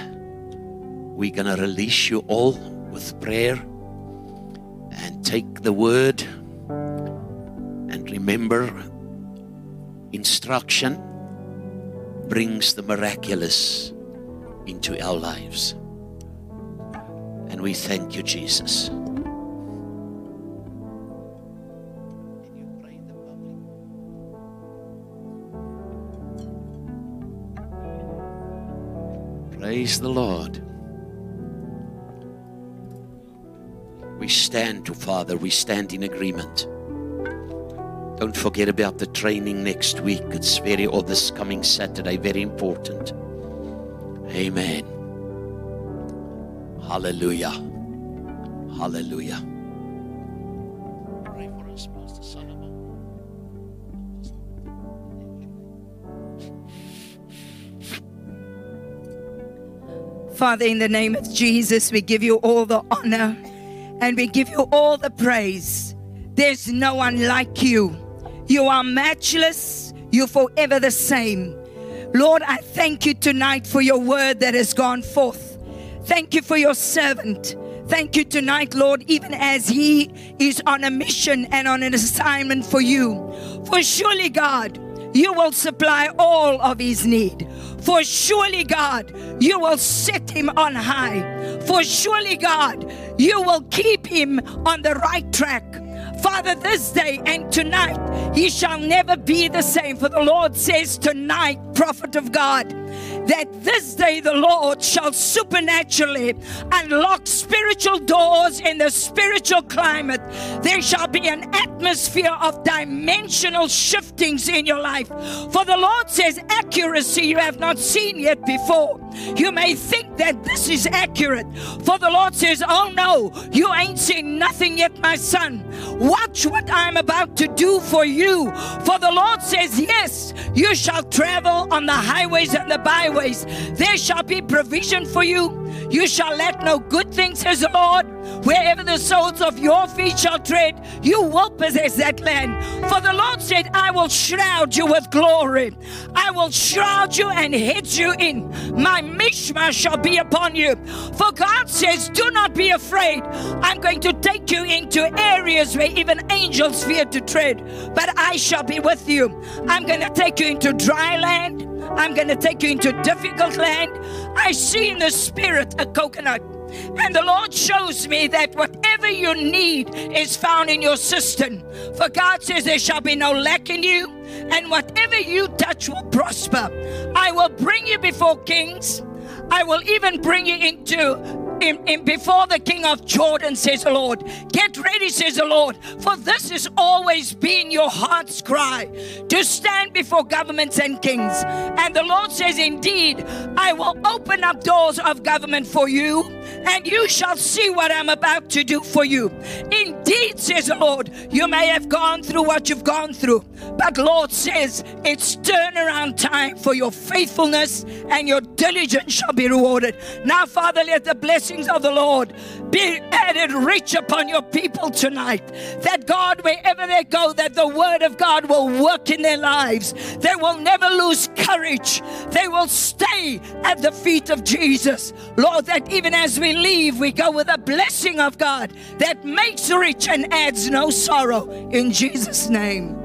B: we're going to release you all with prayer and take the word and remember instruction brings the miraculous into our lives. And we thank you, Jesus. Praise the Lord. We stand to Father, we stand in agreement. Don't forget about the training next week. It's very, or this coming Saturday, very important. Amen. Hallelujah. Hallelujah. Pray for us, Pastor Solomon.
C: Father, in the name of Jesus, we give you all the honor and we give you all the praise. There's no one like you. You are matchless. You're forever the same. Lord, I thank you tonight for your word that has gone forth. Thank you for your servant. Thank you tonight, Lord, even as he is on a mission and on an assignment for you. For surely, God, you will supply all of his need. For surely, God, you will set him on high. For surely, God, you will keep him on the right track. Father, this day and tonight, he shall never be the same. For the Lord says tonight, prophet of God, that this day the Lord shall supernaturally unlock spiritual doors in the spiritual climate. There shall be an atmosphere of dimensional shiftings in your life. For the Lord says, accuracy you have not seen yet before. You may think that this is accurate. For the Lord says, Oh no, you ain't seen nothing yet, my son. Watch what I'm about to do for you. For the Lord says, Yes, you shall travel on the highways and the byways. There shall be provision for you. You shall let no good thing, says the Lord. Wherever the soles of your feet shall tread, you will possess that land. For the Lord said, I will shroud you with glory. I will shroud you and hedge you in. My mishma shall be upon you. For God says, Do not be afraid. I'm going to take you into areas where even angels fear to tread, but I shall be with you. I'm going to take you into dry land. I'm going to take you into difficult land. I see in the spirit a coconut. And the Lord shows me that whatever you need is found in your cistern. For God says there shall be no lack in you, and whatever you touch will prosper. I will bring you before kings. I will even bring you into in, in, before the king of Jordan, says the Lord. Get ready, says the Lord, for this has always been your heart's cry to stand before governments and kings. And the Lord says, Indeed, I will open up doors of government for you, and you shall see what I'm about to do for you. Indeed, says the Lord, you may have gone through what you've gone through, but Lord says it's turnaround time for your faithfulness and your diligence shall be rewarded. Now, Father, let the blessings of the Lord be added rich upon your people tonight. That God, wherever they go, that the word of God will work in their lives. They will never lose courage. They will stay at the feet of Jesus. Lord, that even as we leave, we go with a blessing of God that makes rich and adds no sorrow. In Jesus' name.